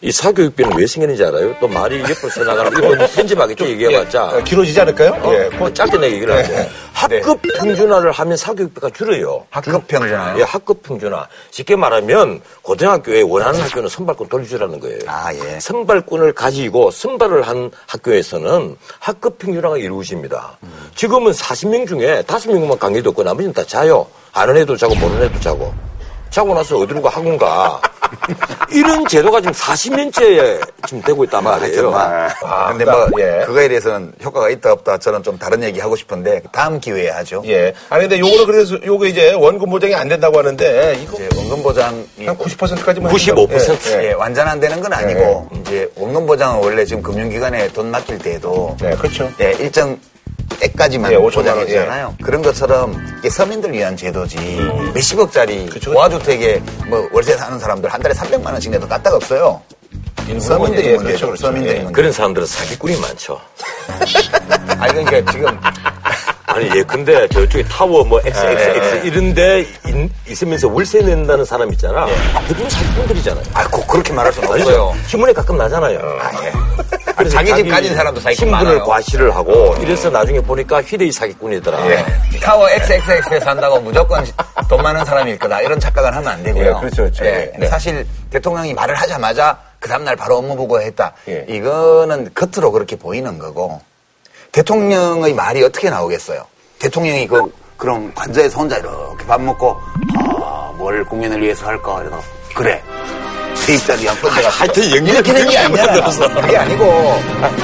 이 사교육비는 왜 생기는지 알아요? 또 말이 옆으로 새나가는 이거 편집하겠죠 얘기해봤자. 어, 길어지지 않을까요? 어, 예. 뭐 짧게 내 얘기를 하죠. 학급 평준화를 하면 사교육비가 줄어요. 학급 평준화요? 예, 학급 평준화. 쉽게 말하면 고등학교에 원하는 학교는 선발권 돌려주라는 거예요. 아, 예. 선발권을 가지고 선발을 한 학교에서는 학급 평준화가 이루어집니다. 지금은 40명 중에 5명만 강의 듣고 나머지는 다 자요. 아는 애도 자고 모르는 애도 자고. 자고 나서 어디로 가 학원 가. 이런 제도가 지금 40년째 지금 되고 있단 말이에요. 정말. 아, 근데 그러니까, 뭐 예. 그거에 대해서는 효과가 있다 없다 저는 좀 다른 얘기 하고 싶은데 다음 기회에 하죠. 예. 아니, 근데 요거는 그래서 요거 이제 원금 보장이 안 된다고 하는데 이거 이제 원금 보장이 한 90%까지만 95%. 예, 완전 되는 건 아니고 이제 원금 보장은 원래 지금 금융기관에 돈 맡길 때도 네, 그렇죠. 예, 일정 때까지만 예, 5천만 원, 보장해주잖아요. 그런 것처럼 이게 서민들 위한 제도지 몇십억짜리 그쵸. 고가주택에 뭐 월세 사는 사람들 한 달에 300만 원씩 내도 까딱 없어요. 서민들이 예, 문제죠. 그렇죠, 그렇죠. 서민들이 예. 문제. 그런 사람들은 사기꾼이 많죠. *laughs* 아니 그러니까 지금 아니 예컨대 저쪽에 타워 뭐 XXX 이런데 인- 있으면서 월세 낸다는 사람 있잖아. 대부분 사기꾼들이잖아요. 아, 꼭 그렇게 말할 수는? 없어요. 신문에 가끔 나잖아요. 아니, 자기 집 가진 사람도 사기꾼 신분을 많아요. 과시를 하고 이래서 나중에 보니까 휴대이 사기꾼이더라. 예. 타워 XXX에 산다고 무조건 돈 많은 사람일 거다. 이런 착각은 하면 안 되고요. 예, 그렇죠, 그렇죠. 예, 네. 사실 대통령이 말을 하자마자 그 다음날 바로 업무 보고 했다. 예. 이거는 겉으로 그렇게 보이는 거고 대통령의 말이 어떻게 나오겠어요? 대통령이 그, 그럼 관저에서 혼자 이렇게 밥 먹고 아, 뭘 국민을 위해서 할까? 이러다 그래. 세입자들이 한 번째가 하여튼 이렇게 된 게. 만들어서. 그게 아니고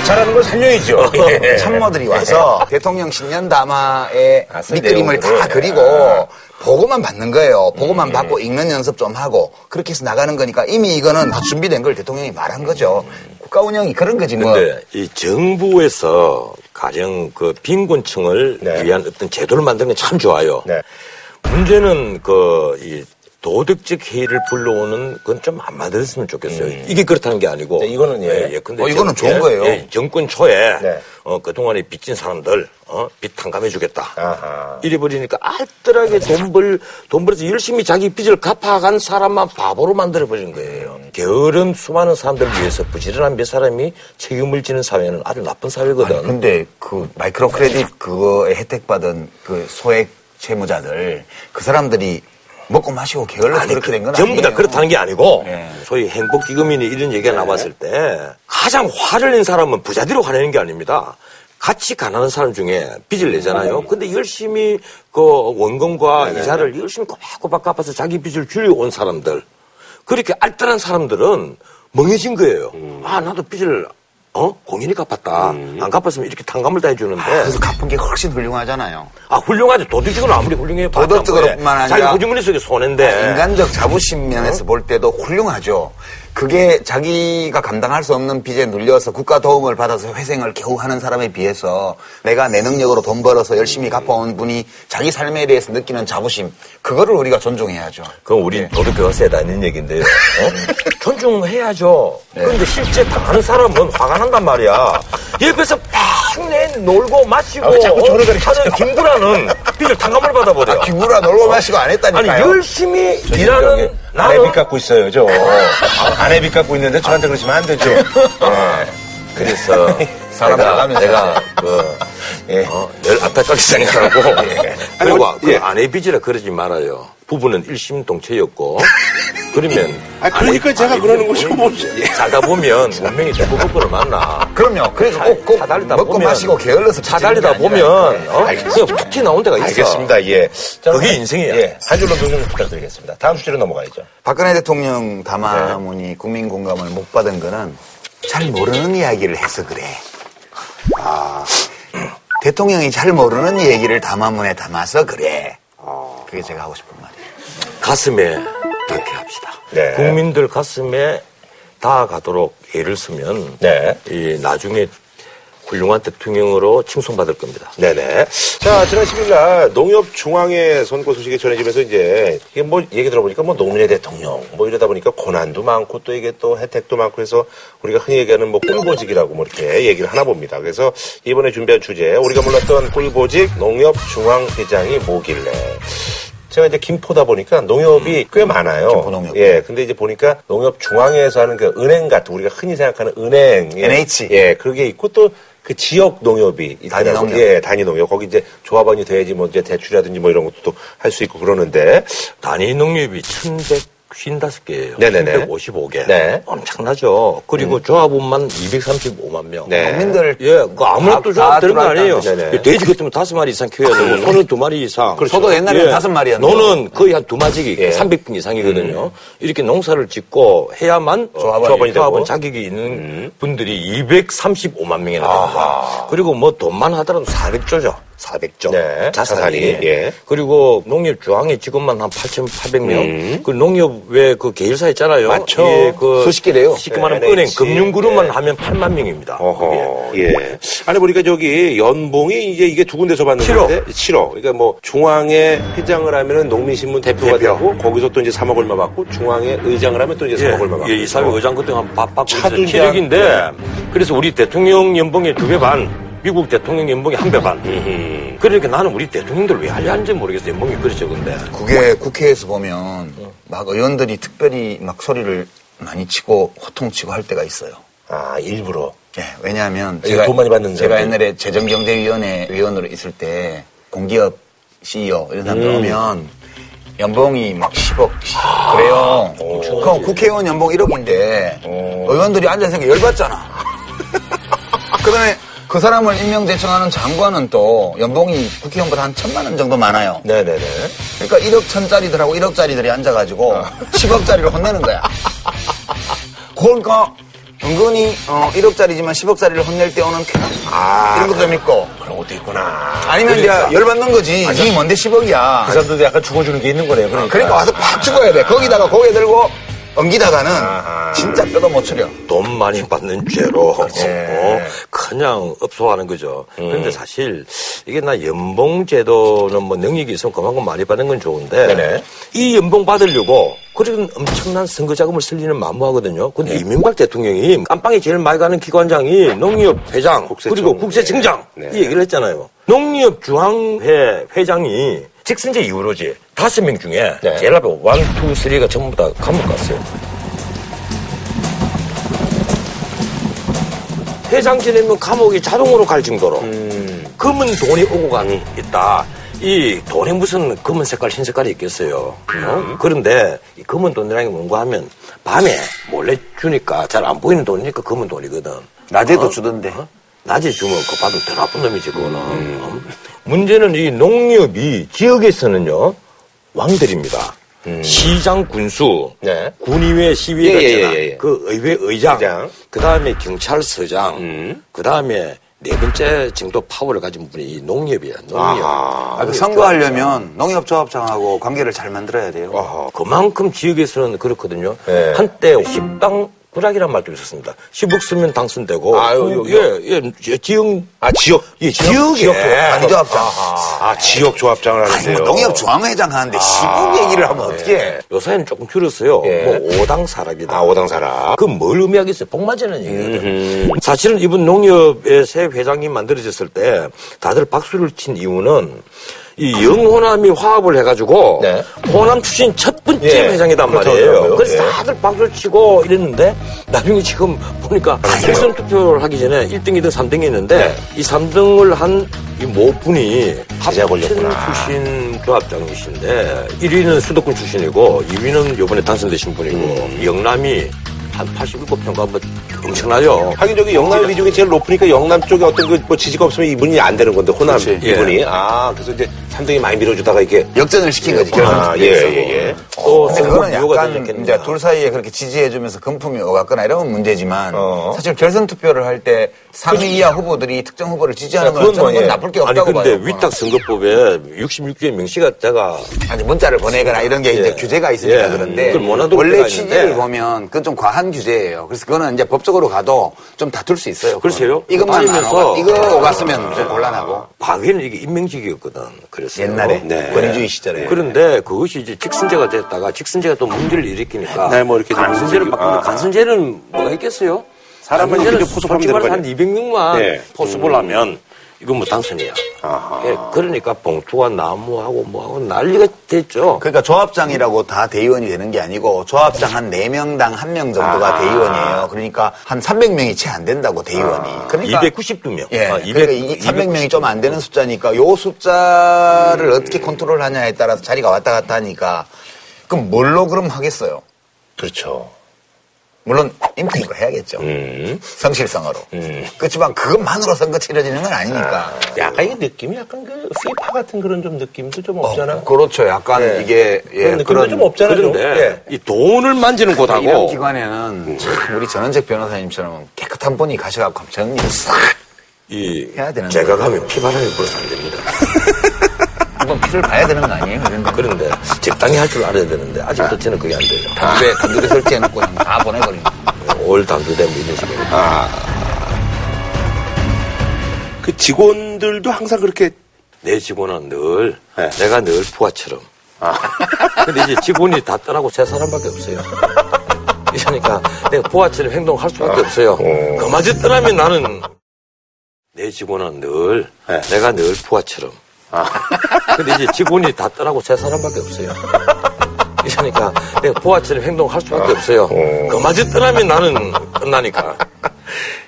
잘하는 건 살려야죠. 예. 참모들이 와서 대통령 신년 담화의 아, 쓴 밑그림을 다. 그리고 아. 보고만 받는 거예요. 음. 보고만 받고 읽는 연습 좀 하고 그렇게 해서 나가는 거니까 이미 이거는 다 준비된 걸 대통령이 말한 거죠. 국가 운영이 그런 거지 뭐. 근데 이 정부에서 가령 그 빈곤층을 네. 위한 어떤 제도를 만드는 건참 좋아요. 네. 문제는 그, 이 도덕적 해이를 불러오는 건 좀 안 만들었으면 좋겠어요. 이게 그렇다는 게 아니고. 음. 네, 이거는 예. 근데 어, 이거는 정- 좋은 거예요. 예, 정권 초에 네. 어, 그동안에 빚진 사람들 어, 빚 탕감해 주겠다. 아하. 이래 버리니까 알뜰하게 돈 벌, 돈 벌어서 열심히 자기 빚을 갚아간 사람만 바보로 만들어버린 거예요. 게으른 수많은 사람들을 위해서 부지런한 몇 사람이 책임을 지는 사회는 아주 나쁜 사회거든. 아니, 근데 그 마이크로 크레딧 그거에 혜택 받은 그 소액 채무자들 그 사람들이 먹고 마시고 게을러서 그렇게 된 건 아니에요. 전부 다 그렇다는 게 아니고 예. 소위 행복기금이니 이런 얘기가 나왔을 때 가장 화를 낸 사람은 부자들이 화내는 게 아닙니다. 같이 가난한 사람 중에 빚을 내잖아요. 근데 열심히 그 원금과 이자를 열심히 꼬박꼬박 갚아서 자기 빚을 줄여온 사람들. 그렇게 알뜰한 사람들은 멍해진 거예요. 아, 나도 빚을 어? 공연히 갚았다. 안 갚았으면 이렇게 탕감을 다 해주는데. 그래서 갚은 게 훨씬 훌륭하잖아요. 아, 훌륭하지. 도덕적으로 아무리 훌륭해. 도덕적으로뿐만 아니라 자기 호주머니 속에 손해인데. 인간적 자부심 면에서 볼 때도 훌륭하죠. 그게 자기가 감당할 수 없는 빚에 눌려서 국가 도움을 받아서 회생을 겨우 하는 사람에 비해서 내가 내 능력으로 돈 벌어서 열심히 갚아온 분이 자기 삶에 대해서 느끼는 자부심, 그거를 우리가 존중해야죠. 그건 우리 도덕교가 세다 있는 얘기인데요. *laughs* 어? 존중해야죠. 그런데 실제 당하는 사람은 화가 난단 말이야. 옆에서 팍내 놀고 마시고 아, 자꾸 저를 가리키세요. 하는 김구라는 빚을 탕감을 받아버려. 기부라 놀고 마시고 안 아니 했다니까요. 열심히 저기 일하는 아내 나는 빚 갖고 있어요, 저. *laughs* 아내 빚 갖고 있는데 저한테 그러시면 안 되죠. 예. 그래서 *laughs* 사람 내가, 나가면서 내가 그 예. 어, 늘 안타깝게 생각하고 그리고 아니, 그 예. 아내 빚이라 그러지 말아요. 부부는 일심동체였고 그러면 *laughs* 아, 그러니까 아내- 제가 아내 그러는 빚 것이고 보면 뭐. 살다 보면 운명이 대부 거꾸로 만나. 그럼요. 그래서 차- 꼭, 꼭차 달리다 먹고 보면 마시고 게을러서 차 달리다 빚지는 게 보면. 어? 그냥 툭 튀어나온 데가 있어. 알겠습니다, 예. 그게 한- 인생이야. 예. 한 줄로 조정 부탁드리겠습니다. 다음 주제로 넘어가야죠. 박근혜 대통령 담화문이 국민 공감을 못 받은 거는 잘 모르는 이야기를 해서 그래. 아, 대통령이 잘 모르는 얘기를 담화문에 담아서 그래. 그게 제가 하고 싶은 말이에요. 가슴에 닿게 합시다. 네. 국민들 가슴에 닿아가도록 예를 쓰면 네. 이 나중에 훌륭한 대통령으로 칭송받을 겁니다. 네네. 자, 지난 10일 날 농협중앙회 선거 소식이 전해지면서 이제 이게 뭐 얘기 들어보니까 뭐 노무현 대통령 뭐 이러다 보니까 고난도 많고 또 이게 또 혜택도 많고 해서 우리가 흔히 얘기하는 뭐 꿀보직이라고 뭐 이렇게 얘기를 하나 봅니다. 그래서 이번에 준비한 주제 우리가 몰랐던 꿀보직 농협중앙회장이 뭐길래 제가 이제 김포다 보니까 농협이 꽤 많아요. 김포 농협. 예. 근데 이제 보니까 농협 중앙에서 하는 그 은행 같은 우리가 흔히 생각하는 은행. 예. NH. 예. 그게 있고 또그 지역 농협이 단위. 농협. 예, 단위 농협. 거기 이제 조합원이 돼야지 뭐 이제 대출이라든지 뭐 이런 것도 할 수 있고 그러는데 단위 농협이 1155개예요. 네네네. 1155개. 네. 엄청나죠. 그리고 조합원만 235만 명. 네. 국민들 예, 그다 조합 되는 거 아니에요. 네네. 돼지 같으면 다섯 마리 이상 키워야 되고, 소는 두 마리 이상. 저도 옛날에는 다섯 마리였는데. 너는 거의 한 두 마지기, 예. 300평 이상이거든요. 이렇게 농사를 짓고 해야만 조합원이 조합원이 되고. 조합원 자격이 있는 분들이 235만 명이나 됩니다. 그리고 뭐 돈만 하더라도 400조죠. 400조. 네, 자산이. 자산이, 예. 그리고 농협 중앙에 지금만 한 8,800명. 그 농협 왜그 계열사 있잖아요. 맞죠. 예, 그 수십 개래요. 쉽게 말하면 네, 은행, NH. 금융그룹만 네. 하면 8만 명입니다. 어허, 예. 아니, 보니까 저기 연봉이 이제 이게 두 군데서 받는 칠억. 건데, 7억. 그러니까 뭐 중앙회 회장을 하면은 농민신문 대표가 대표. 되고, 거기서 또 이제 3억 얼마 받고, 중앙회 의장을 하면 또 이제 3억 얼마 받고. 예, 이사회 의장 같은 거한 받고 차도 있어요. 이제 7억인데 그래서 우리 대통령 연봉의 두 배 반, 미국 대통령 연봉의 한배 반. 그러니까 나는 우리 대통령들 왜 하려는지 모르겠어. 연봉이 그리 적은데. 그게 국회에서 보면 막 의원들이 특별히 막 소리를 많이 치고 호통치고 할 때가 있어요. 아, 일부러. 예, 왜냐하면 이게 돈 많이 받는 제가. 옛날에 재정경제위원회 위원으로 있을 때 공기업 CEO 이런 사람들 음. 오면 연봉이 막 10억 그래요. 그럼 국회의원 연봉 1억인데 의원들이 앉아서 열받잖아. *laughs* 그다음에 그 사람을 임명 제청하는 장관은 또 연봉이 국회의원보다 한 천만 원 정도 많아요. 네네네. 그러니까 1억 천짜리들하고 1억짜리들이 앉아가지고 *laughs* 10억짜리를 혼내는 거야. 그러니까 은근히 어, 1억짜리지만 10억짜리를 혼낼 때 오는 쾌감 이런 것도 좀 있고 그런 것도 있구나. 아니면 이제 열받는 거지. 니 뭔데 10억이야. 그 사람들도 약간 죽어주는 게 있는 거네요. 그러니까. 그러니까 와서 팍 죽어야 돼. 거기다가 고개 들고 엉기다가는 아하. 진짜 뼈도 못 추려. 돈 많이 받는 죄로 예. 어, 그냥 업소하는 거죠. 그런데 사실 이게 나 연봉 제도는 뭐 능력이 있으면 그만큼 많이 받는 건 좋은데 네네. 이 연봉 받으려고 그런 엄청난 선거 자금을 쓸리는 만무하거든요. 근데 이명박 대통령이 깜빵에 제일 많이 가는 기관장이 농협 회장 국세청. 그리고 국세청장 네. 이 얘기를 했잖아요. 농협 중앙회 회장이 직선제 이후로지 다섯 명 중에 네. 제일 앞에 one, two, three가 전부 다 감옥 갔어요. 회장 지내면 감옥이 자동으로 갈 정도로 검은 돈이 오고 가는 있다. 이 돈에 무슨 검은 색깔, 흰 색깔이 있겠어요. 어? 그런데 이 검은 돈이라는 게 뭔가 하면 밤에 몰래 주니까 잘 안 보이는 돈이니까 검은 돈이거든. 낮에도 주던데. 어? 낮에 주면 그거 받으면 더 나쁜 놈이지, 그거는. 어? 문제는 이 농협이 지역에서는요, 왕들입니다. 시장 군수, 네. 군의회 시위가 예, 예, 있잖아. 예, 예. 그 의회 의장, 의장. 그 다음에 경찰서장, 음. 그 다음에 네 번째 정도 파워를 가진 분이 이 농협이야, 농협. 아, 그 선거하려면 농협조합장하고 관계를 잘 만들어야 돼요. 아하. 그만큼 지역에서는 그렇거든요. 네. 한때 십당 부락이란 말도 있었습니다. 10억 쓰면 당선되고. 아유, 그, 요- 예, 예, 지역, 아, 지역. 예, 지역에. 지역 조합. 안조합장. 아, 지역 조합장을 하는데요. 뭐 농협 중앙회장 하는데 10억 얘기를 하면 어떻게 해? 요새는 조금 줄었어요. 예. 뭐, 오당 사락이다. 아, 오당 사락. 그 뭘 의미하겠어요? 복 맞으는 얘기거든. 사실은 이번 농협의 새 회장이 만들어졌을 때 다들 박수를 친 이유는 이 영호남이 화합을 해가지고 네. 호남 출신 첫 번째 예, 회장이단 말이에요. 하더라고요. 그래서 예. 다들 박수를 치고 이랬는데 나중에 지금 보니까 결선 투표를 하기 전에 1등, 2등, 3등이 있는데 이 3등을 한 이 모분이. 합천 출신 조합장이신데 1위는 수도권 출신이고 2위는 이번에 당선되신 분이고 음. 영남이 한 87표인가 뭐 엄청나요. 하긴 저기 영남 비중이 제일 높으니까 영남 쪽에 어떤 그 뭐 지지가 없으면 이분이 안 되는 건데 호남 그렇지. 이분이 아 그래서 이제 3등이 많이 밀어주다가 이게 역전을 시킨 거지 결선 아, 투표에서. 예, 예, 예. 또 그거는 비호가 약간. 이제 둘 사이에 그렇게 지지해주면서 금품이 오갔거나 이러면 문제지만 어. 사실 결선 투표를 할 때 3위 이하 후보들이 특정 후보를 지지하는 건 그건 저는 뭐, 그건 예. 나쁠 게 아니 없다고 근데 봐요. 위탁 선거법에 66조의 명시가 제가 아니 문자를 보내거나 이런 게 이제 예. 규제가 있으니까 예. 그런데 원래 취지를. 보면 그건 좀 과한 규제예요. 그래서 그거는 이제 법적으로 가도 좀 다툴 수 있어요. 글쎄요. 이것만 안 오가- 이거 오갔으면 좀 곤란하고 과거에는 이게 인명직이었거든. 그랬어요. 옛날에 네. 권위주의 시절에 그런데 그것이 이제 직선제가 됐다가 직선제가 또 문제를 일으키니까 네, 뭐 이렇게 좀 간선제를 바꾸면 아. 간선제는 뭐가 있겠어요? 사람은 이렇게 포섭하면 되는 한 200명만 네. 포섭을 하면 이건 뭐 당선이야. 예, 그러니까 봉투와 나무하고 뭐하고 난리가 됐죠. 그러니까 조합장이라고 다 대의원이 되는 게 아니고 조합장 한 4명당 1명 정도가 아. 대의원이에요. 그러니까 한 300명이 채 안 된다고 대의원이. 그러니까 292명. 예. 아, 그러니까 이게 300명이 좀 안 되는 숫자니까 요 숫자를 어떻게 컨트롤하냐에 따라서 자리가 왔다 갔다 하니까 그럼 뭘로 그럼 하겠어요? 그렇죠. 물론 임팩으로 해야겠죠. 음. 성실성으로. 음. 그렇지만 그것만으로 선거 치러지는 건 아니니까. 약간 이 느낌이 약간 그 피파 같은 그런 좀 느낌도 좀 없잖아. 그렇죠. 약간 네. 이게 예, 그런 느낌도 좀 없잖아. 좀. 그런데 예. 이 돈을 만지는 이런 곳하고 기관에는 참 우리 전원책 변호사님처럼 깨끗한 분이 가셔갖고 정리를 싹이 해야 되는 제가. 가면 피바람이 불어서 안 됩니다. *laughs* 한번 피를 봐야 되는 거 아니에요? 이런 데. 그런데 적당히 할 줄 알아야 되는데 아직도 저는 그게 안 돼요. 담배, 담배 설치해놓고 다 보내버리는 거. 올 단두대 뭐 이런 식으로. 그 직원들도 항상 그렇게 내 직원은 늘 네. 내가 늘 부하처럼. *laughs* 근데 이제 직원이 다 떠나고 세 사람밖에 없어요. 그러니까 내가 부하처럼 행동할 수밖에 없어요. 그마저 떠나면 나는 내 직원은 늘 네. 내가 늘 부하처럼. *laughs* 근데 이제 직원이 다 떠나고 세 사람밖에 없어요. *laughs* 그러니까 내가 부하처럼 행동할 수밖에 없어요. 그마저 떠나면 나는 끝나니까.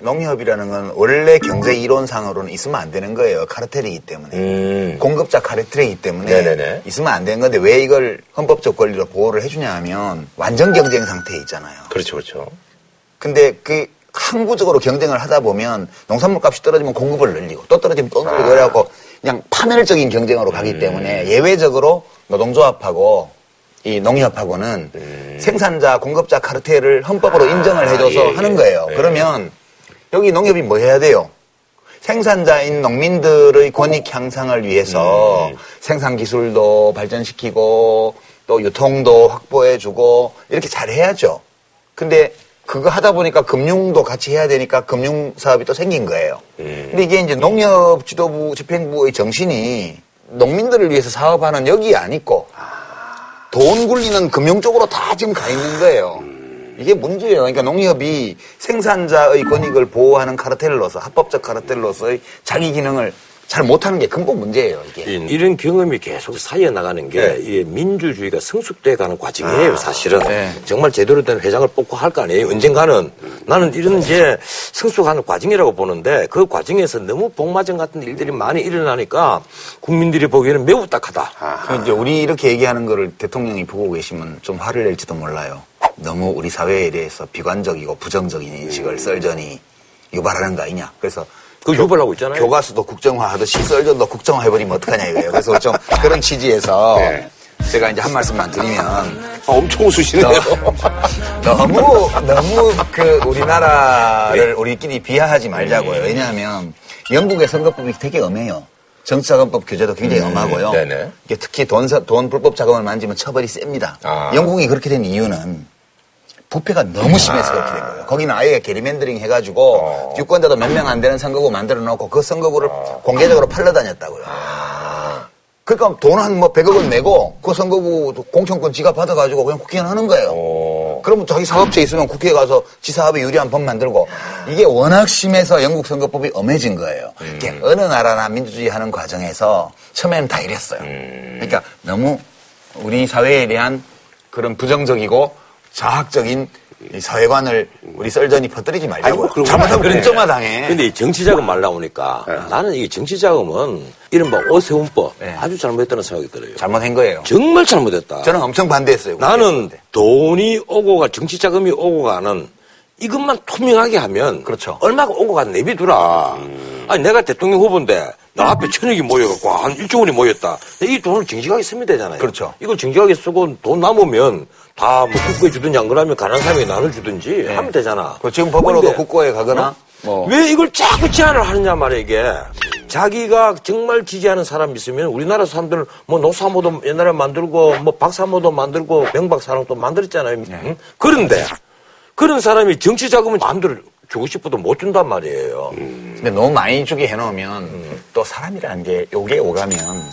농협이라는 건 원래 경제 이론상으로는 있으면 안 되는 거예요. 카르텔이기 때문에. 음. 공급자 카르텔이기 때문에 네네네. 있으면 안 되는 건데 왜 이걸 헌법적 권리로 보호를 해주냐 하면 완전 경쟁 상태에 있잖아요. 그렇죠, 그렇죠. 근데 그 항구적으로 경쟁을 하다 보면 농산물 값이 떨어지면 공급을 늘리고 또 떨어지면 또 늘리고 그래갖고 그냥 파멸적인 경쟁으로 가기 때문에 예외적으로 노동조합하고 이 농협하고는 생산자 공급자 카르텔을 헌법으로 인정을 해줘서 예, 예. 하는 거예요. 네. 그러면 여기 농협이 뭐 해야 돼요? 생산자인 농민들의 권익 향상을 위해서 생산 기술도 발전시키고 또 유통도 확보해주고 이렇게 잘 해야죠. 근데 그거 하다 보니까 금융도 같이 해야 되니까 금융 사업이 또 생긴 거예요. 근데 이게 이제 농협 지도부 집행부의 정신이 농민들을 위해서 사업하는 여기 안 있고 돈 굴리는 금융 쪽으로 다 지금 가 있는 거예요. 이게 문제예요. 그러니까 농협이 생산자의 권익을 보호하는 카르텔로서 합법적 카르텔로서의 자기 기능을 잘 못하는 게 근본 문제예요. 이게. 이- 이런 경험이 계속 쌓여 나가는 게 네. 이게 민주주의가 성숙돼 가는 과정이에요, 사실은. 네. 정말 제대로 된 회장을 뽑고 할 거 아니에요. 언젠가는 나는 이런 이제 성숙하는 과정이라고 보는데 그 과정에서 너무 복마전 같은 일들이 많이 일어나니까 국민들이 보기에는 매우 딱하다. 그 이제 우리 이렇게 얘기하는 거를 대통령이 보고 계시면 좀 화를 낼지도 몰라요. 너무 우리 사회에 대해서 비관적이고 부정적인 인식을 썰전이 유발하는 거 아니냐. 그래서 그 유발하고 있잖아요. 교과서도 국정화 하듯이 썰전도 국정화 해버리면 어떡하냐 이거예요. 그래서 좀 그런 취지에서 *laughs* 네. 제가 이제 한 말씀만 드리면 아, 엄청 웃으시네요. 너무 너무 그 우리나라를 우리끼리 비하하지 말자고요. 왜냐하면 영국의 선거법이 되게 엄해요. 정치자금법 규제도 굉장히 엄하고요. 네네. 특히 돈, 사- 돈 불법 자금을 만지면 처벌이 셉니다. 아. 영국이 그렇게 된 이유는 부패가 너무 심해서 그렇게 된 거예요. 거기는 아예 게리맨더링 해가지고 어. 유권자도 몇 명 안 되는 선거구 만들어 놓고 그 선거구를 공개적으로 팔러 다녔다고요. 그러니까 돈 한 뭐 100억 원 내고 그 선거구 공천권 지가 받아가지고 그냥 국회의원 하는 거예요. 어. 그러면 자기 사업체 있으면 국회에 가서 지 사업에 유리한 법 만들고 이게 워낙 심해서 영국 선거법이 엄해진 거예요. 이게 어느 나라나 민주주의 하는 과정에서 처음에는 다 이랬어요. 그러니까 너무 우리 사회에 대한 그런 부정적이고 자학적인 이 사회관을 우리 썰전이 퍼뜨리지 말자고. 그런 건 잘못하면 아니네. 국정화당해. 근데 이 정치자금 말 나오니까 나는 이 정치자금은 이른바 오세훈법 네. 아주 잘못했다는 생각이 들어요. 잘못한 거예요. 정말 잘못했다. 저는 엄청 반대했어요. 나는 돈이 오고 가 정치자금이 오고 가는 이것만 투명하게 하면 그렇죠. 얼마가 오고 가는 내비두라. 아니 내가 대통령 후보인데 나 앞에 천억이 모여갖고 한 1조 원이 모였다. 이 돈을 정직하게 쓰면 되잖아요. 그렇죠. 이걸 정직하게 쓰고 돈 남으면 다뭐 국고에 주든지 안 그러면 가난한 사람에게 나눠주든지 하면 되잖아. 그 지금 법으로도 국고에 가거나 뭐 왜 이걸 자꾸 제한을 하느냐 말이야 이게. 자기가 정말 지지하는 사람 있으면 우리나라 사람들은 뭐 노사모도 옛날에 만들고 뭐 박사모도 만들고 명박사랑도 만들었잖아요. 응? 그런데 그런 사람이 정치 자금을 마음대로 주고 싶어도 못 준단 말이에요. 근데 너무 많이 주게 해놓으면 또 사람이라는 게 요게 오가면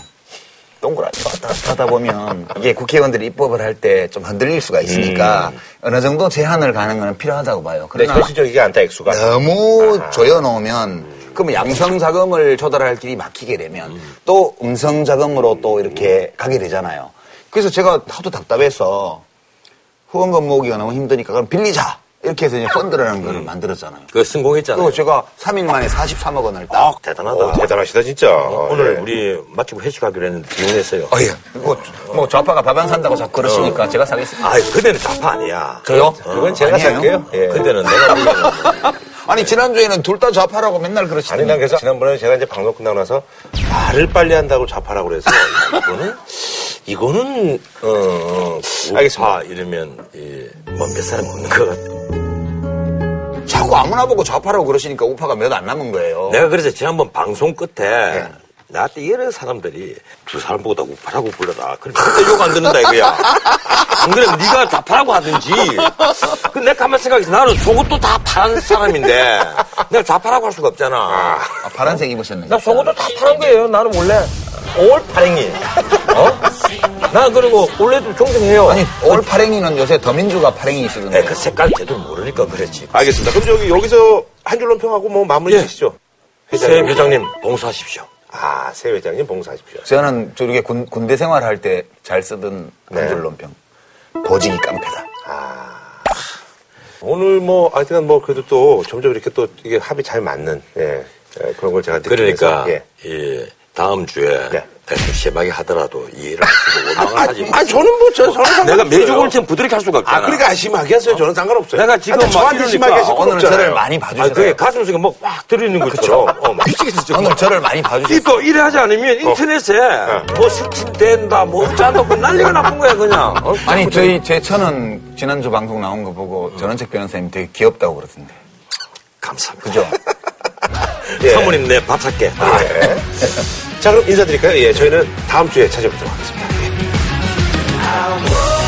동그랗게 왔다 갔다 하다 보면 이게 국회의원들이 입법을 할 때 좀 흔들릴 수가 있으니까 어느 정도 제한을 가는 건 필요하다고 봐요. 근데 그러나 현실적이지 않다 액수가. 너무 조여놓으면 그러면 양성 자금을 조달할 길이 막히게 되면 또 음성 자금으로 또 이렇게 가게 되잖아요. 그래서 제가 하도 답답해서 후원 금 모으기가 너무 힘드니까 그럼 빌리자 이렇게 해서 이제 펀드라는 걸 만들었잖아요. 그거 성공했잖아요. 그리고 제가 3일 만에 43억 원을 딱. 아, 대단하다. 어, 대단하시다 진짜. 오늘 예. 우리 마침 회식하기로 했는데 비운했어요. 어, 예. 뭐, 뭐 좌파가 밥 안 산다고 자꾸 그러시니까 제가 사겠습니다. 아, 그때는 좌파 아니야. 저요? 그건 제가 아니에요. 살게요. 예. 그때는 내가 *laughs* 보기에는 아니 지난주에는 둘 다 좌파라고 맨날 아니 난 그래서 지난번에 제가 이제 방송 끝나고 나서 말을 빨리 한다고 좌파라고 그래서 이거는 이거는 어, 어 알겠습니다. 우파 이러면 뭐몇 사람 없는 것 같아. 자꾸 아무나 보고 좌파라고 그러시니까 우파가 몇 안 남은 거예요. 내가 그래서 지난번 방송 끝에 나한테 여러 사람들이 두 사람 보고 다 우파라고 불러라. 그럼 절대 욕 안 듣는다 이거야. 안 그러면 네가 좌파라고 하든지. 그 내가 가만 생각해서 나는 속옷도 다 파란 사람인데 내가 좌파라고 할 수가 없잖아. 아, 파란색 입으셨네. 나 속옷도 다 파란 거예요. 나는 원래 올 파랭이. 어? 나 그리고 원래도 존경해요. 아니 올 파랭이는 요새 더민주가 파랭이 쓰던데. 네, 그 색깔 제대로 모르니까 그랬지. 알겠습니다. 그럼 저기 여기서 한 줄 논평하고 뭐 마무리 예. 하시죠. 새 회장님 봉사하십시오. 아, 새 회장님 봉사하십시오. 저는 저렇게 군, 군대 생활할 때 잘 쓰던 네. 한줄 논평. 보직이 깡패다. 오늘 뭐 하여튼 뭐 그래도 또 점점 이렇게 또 이게 합이 잘 맞는 예, 예, 그런 걸 제가 그러니까 예. 이 다음 주에 네. 심하게 하더라도 이해를 하시고 원망을 하지 아, 저는 뭐, 저, 저는 상관없어요. 내가 매주 올처럼 부드럽게 할 수가 없잖아. 아, 그러니까 심하게 했어요. 저는 상관없어요. 내가 지금 막 저한테 심하게 하실 건 오늘은 없잖아요. 저를 많이 아, 봐주셔서 그게 가슴속에 뭐막 들어있는 것처럼. 어, 미치겠어, 오늘 저를 많이 봐주셨어요. 이거 이래 하지 않으면 인터넷에 뭐 스친된다, 뭐 어쩐다, 뭐 난리가 나쁜 거야, 그냥. 어? *laughs* 아니 저희 제 처는 지난주 방송 나온 거 보고 전원책 변호사님 되게 귀엽다고 그러던데. 감사합니다. 그죠? *laughs* 예. 사모님 내 밥 살게. 예. *laughs* 자, 그럼 인사드릴까요? 예, 저희는 다음 주에 찾아뵙도록 하겠습니다. 예.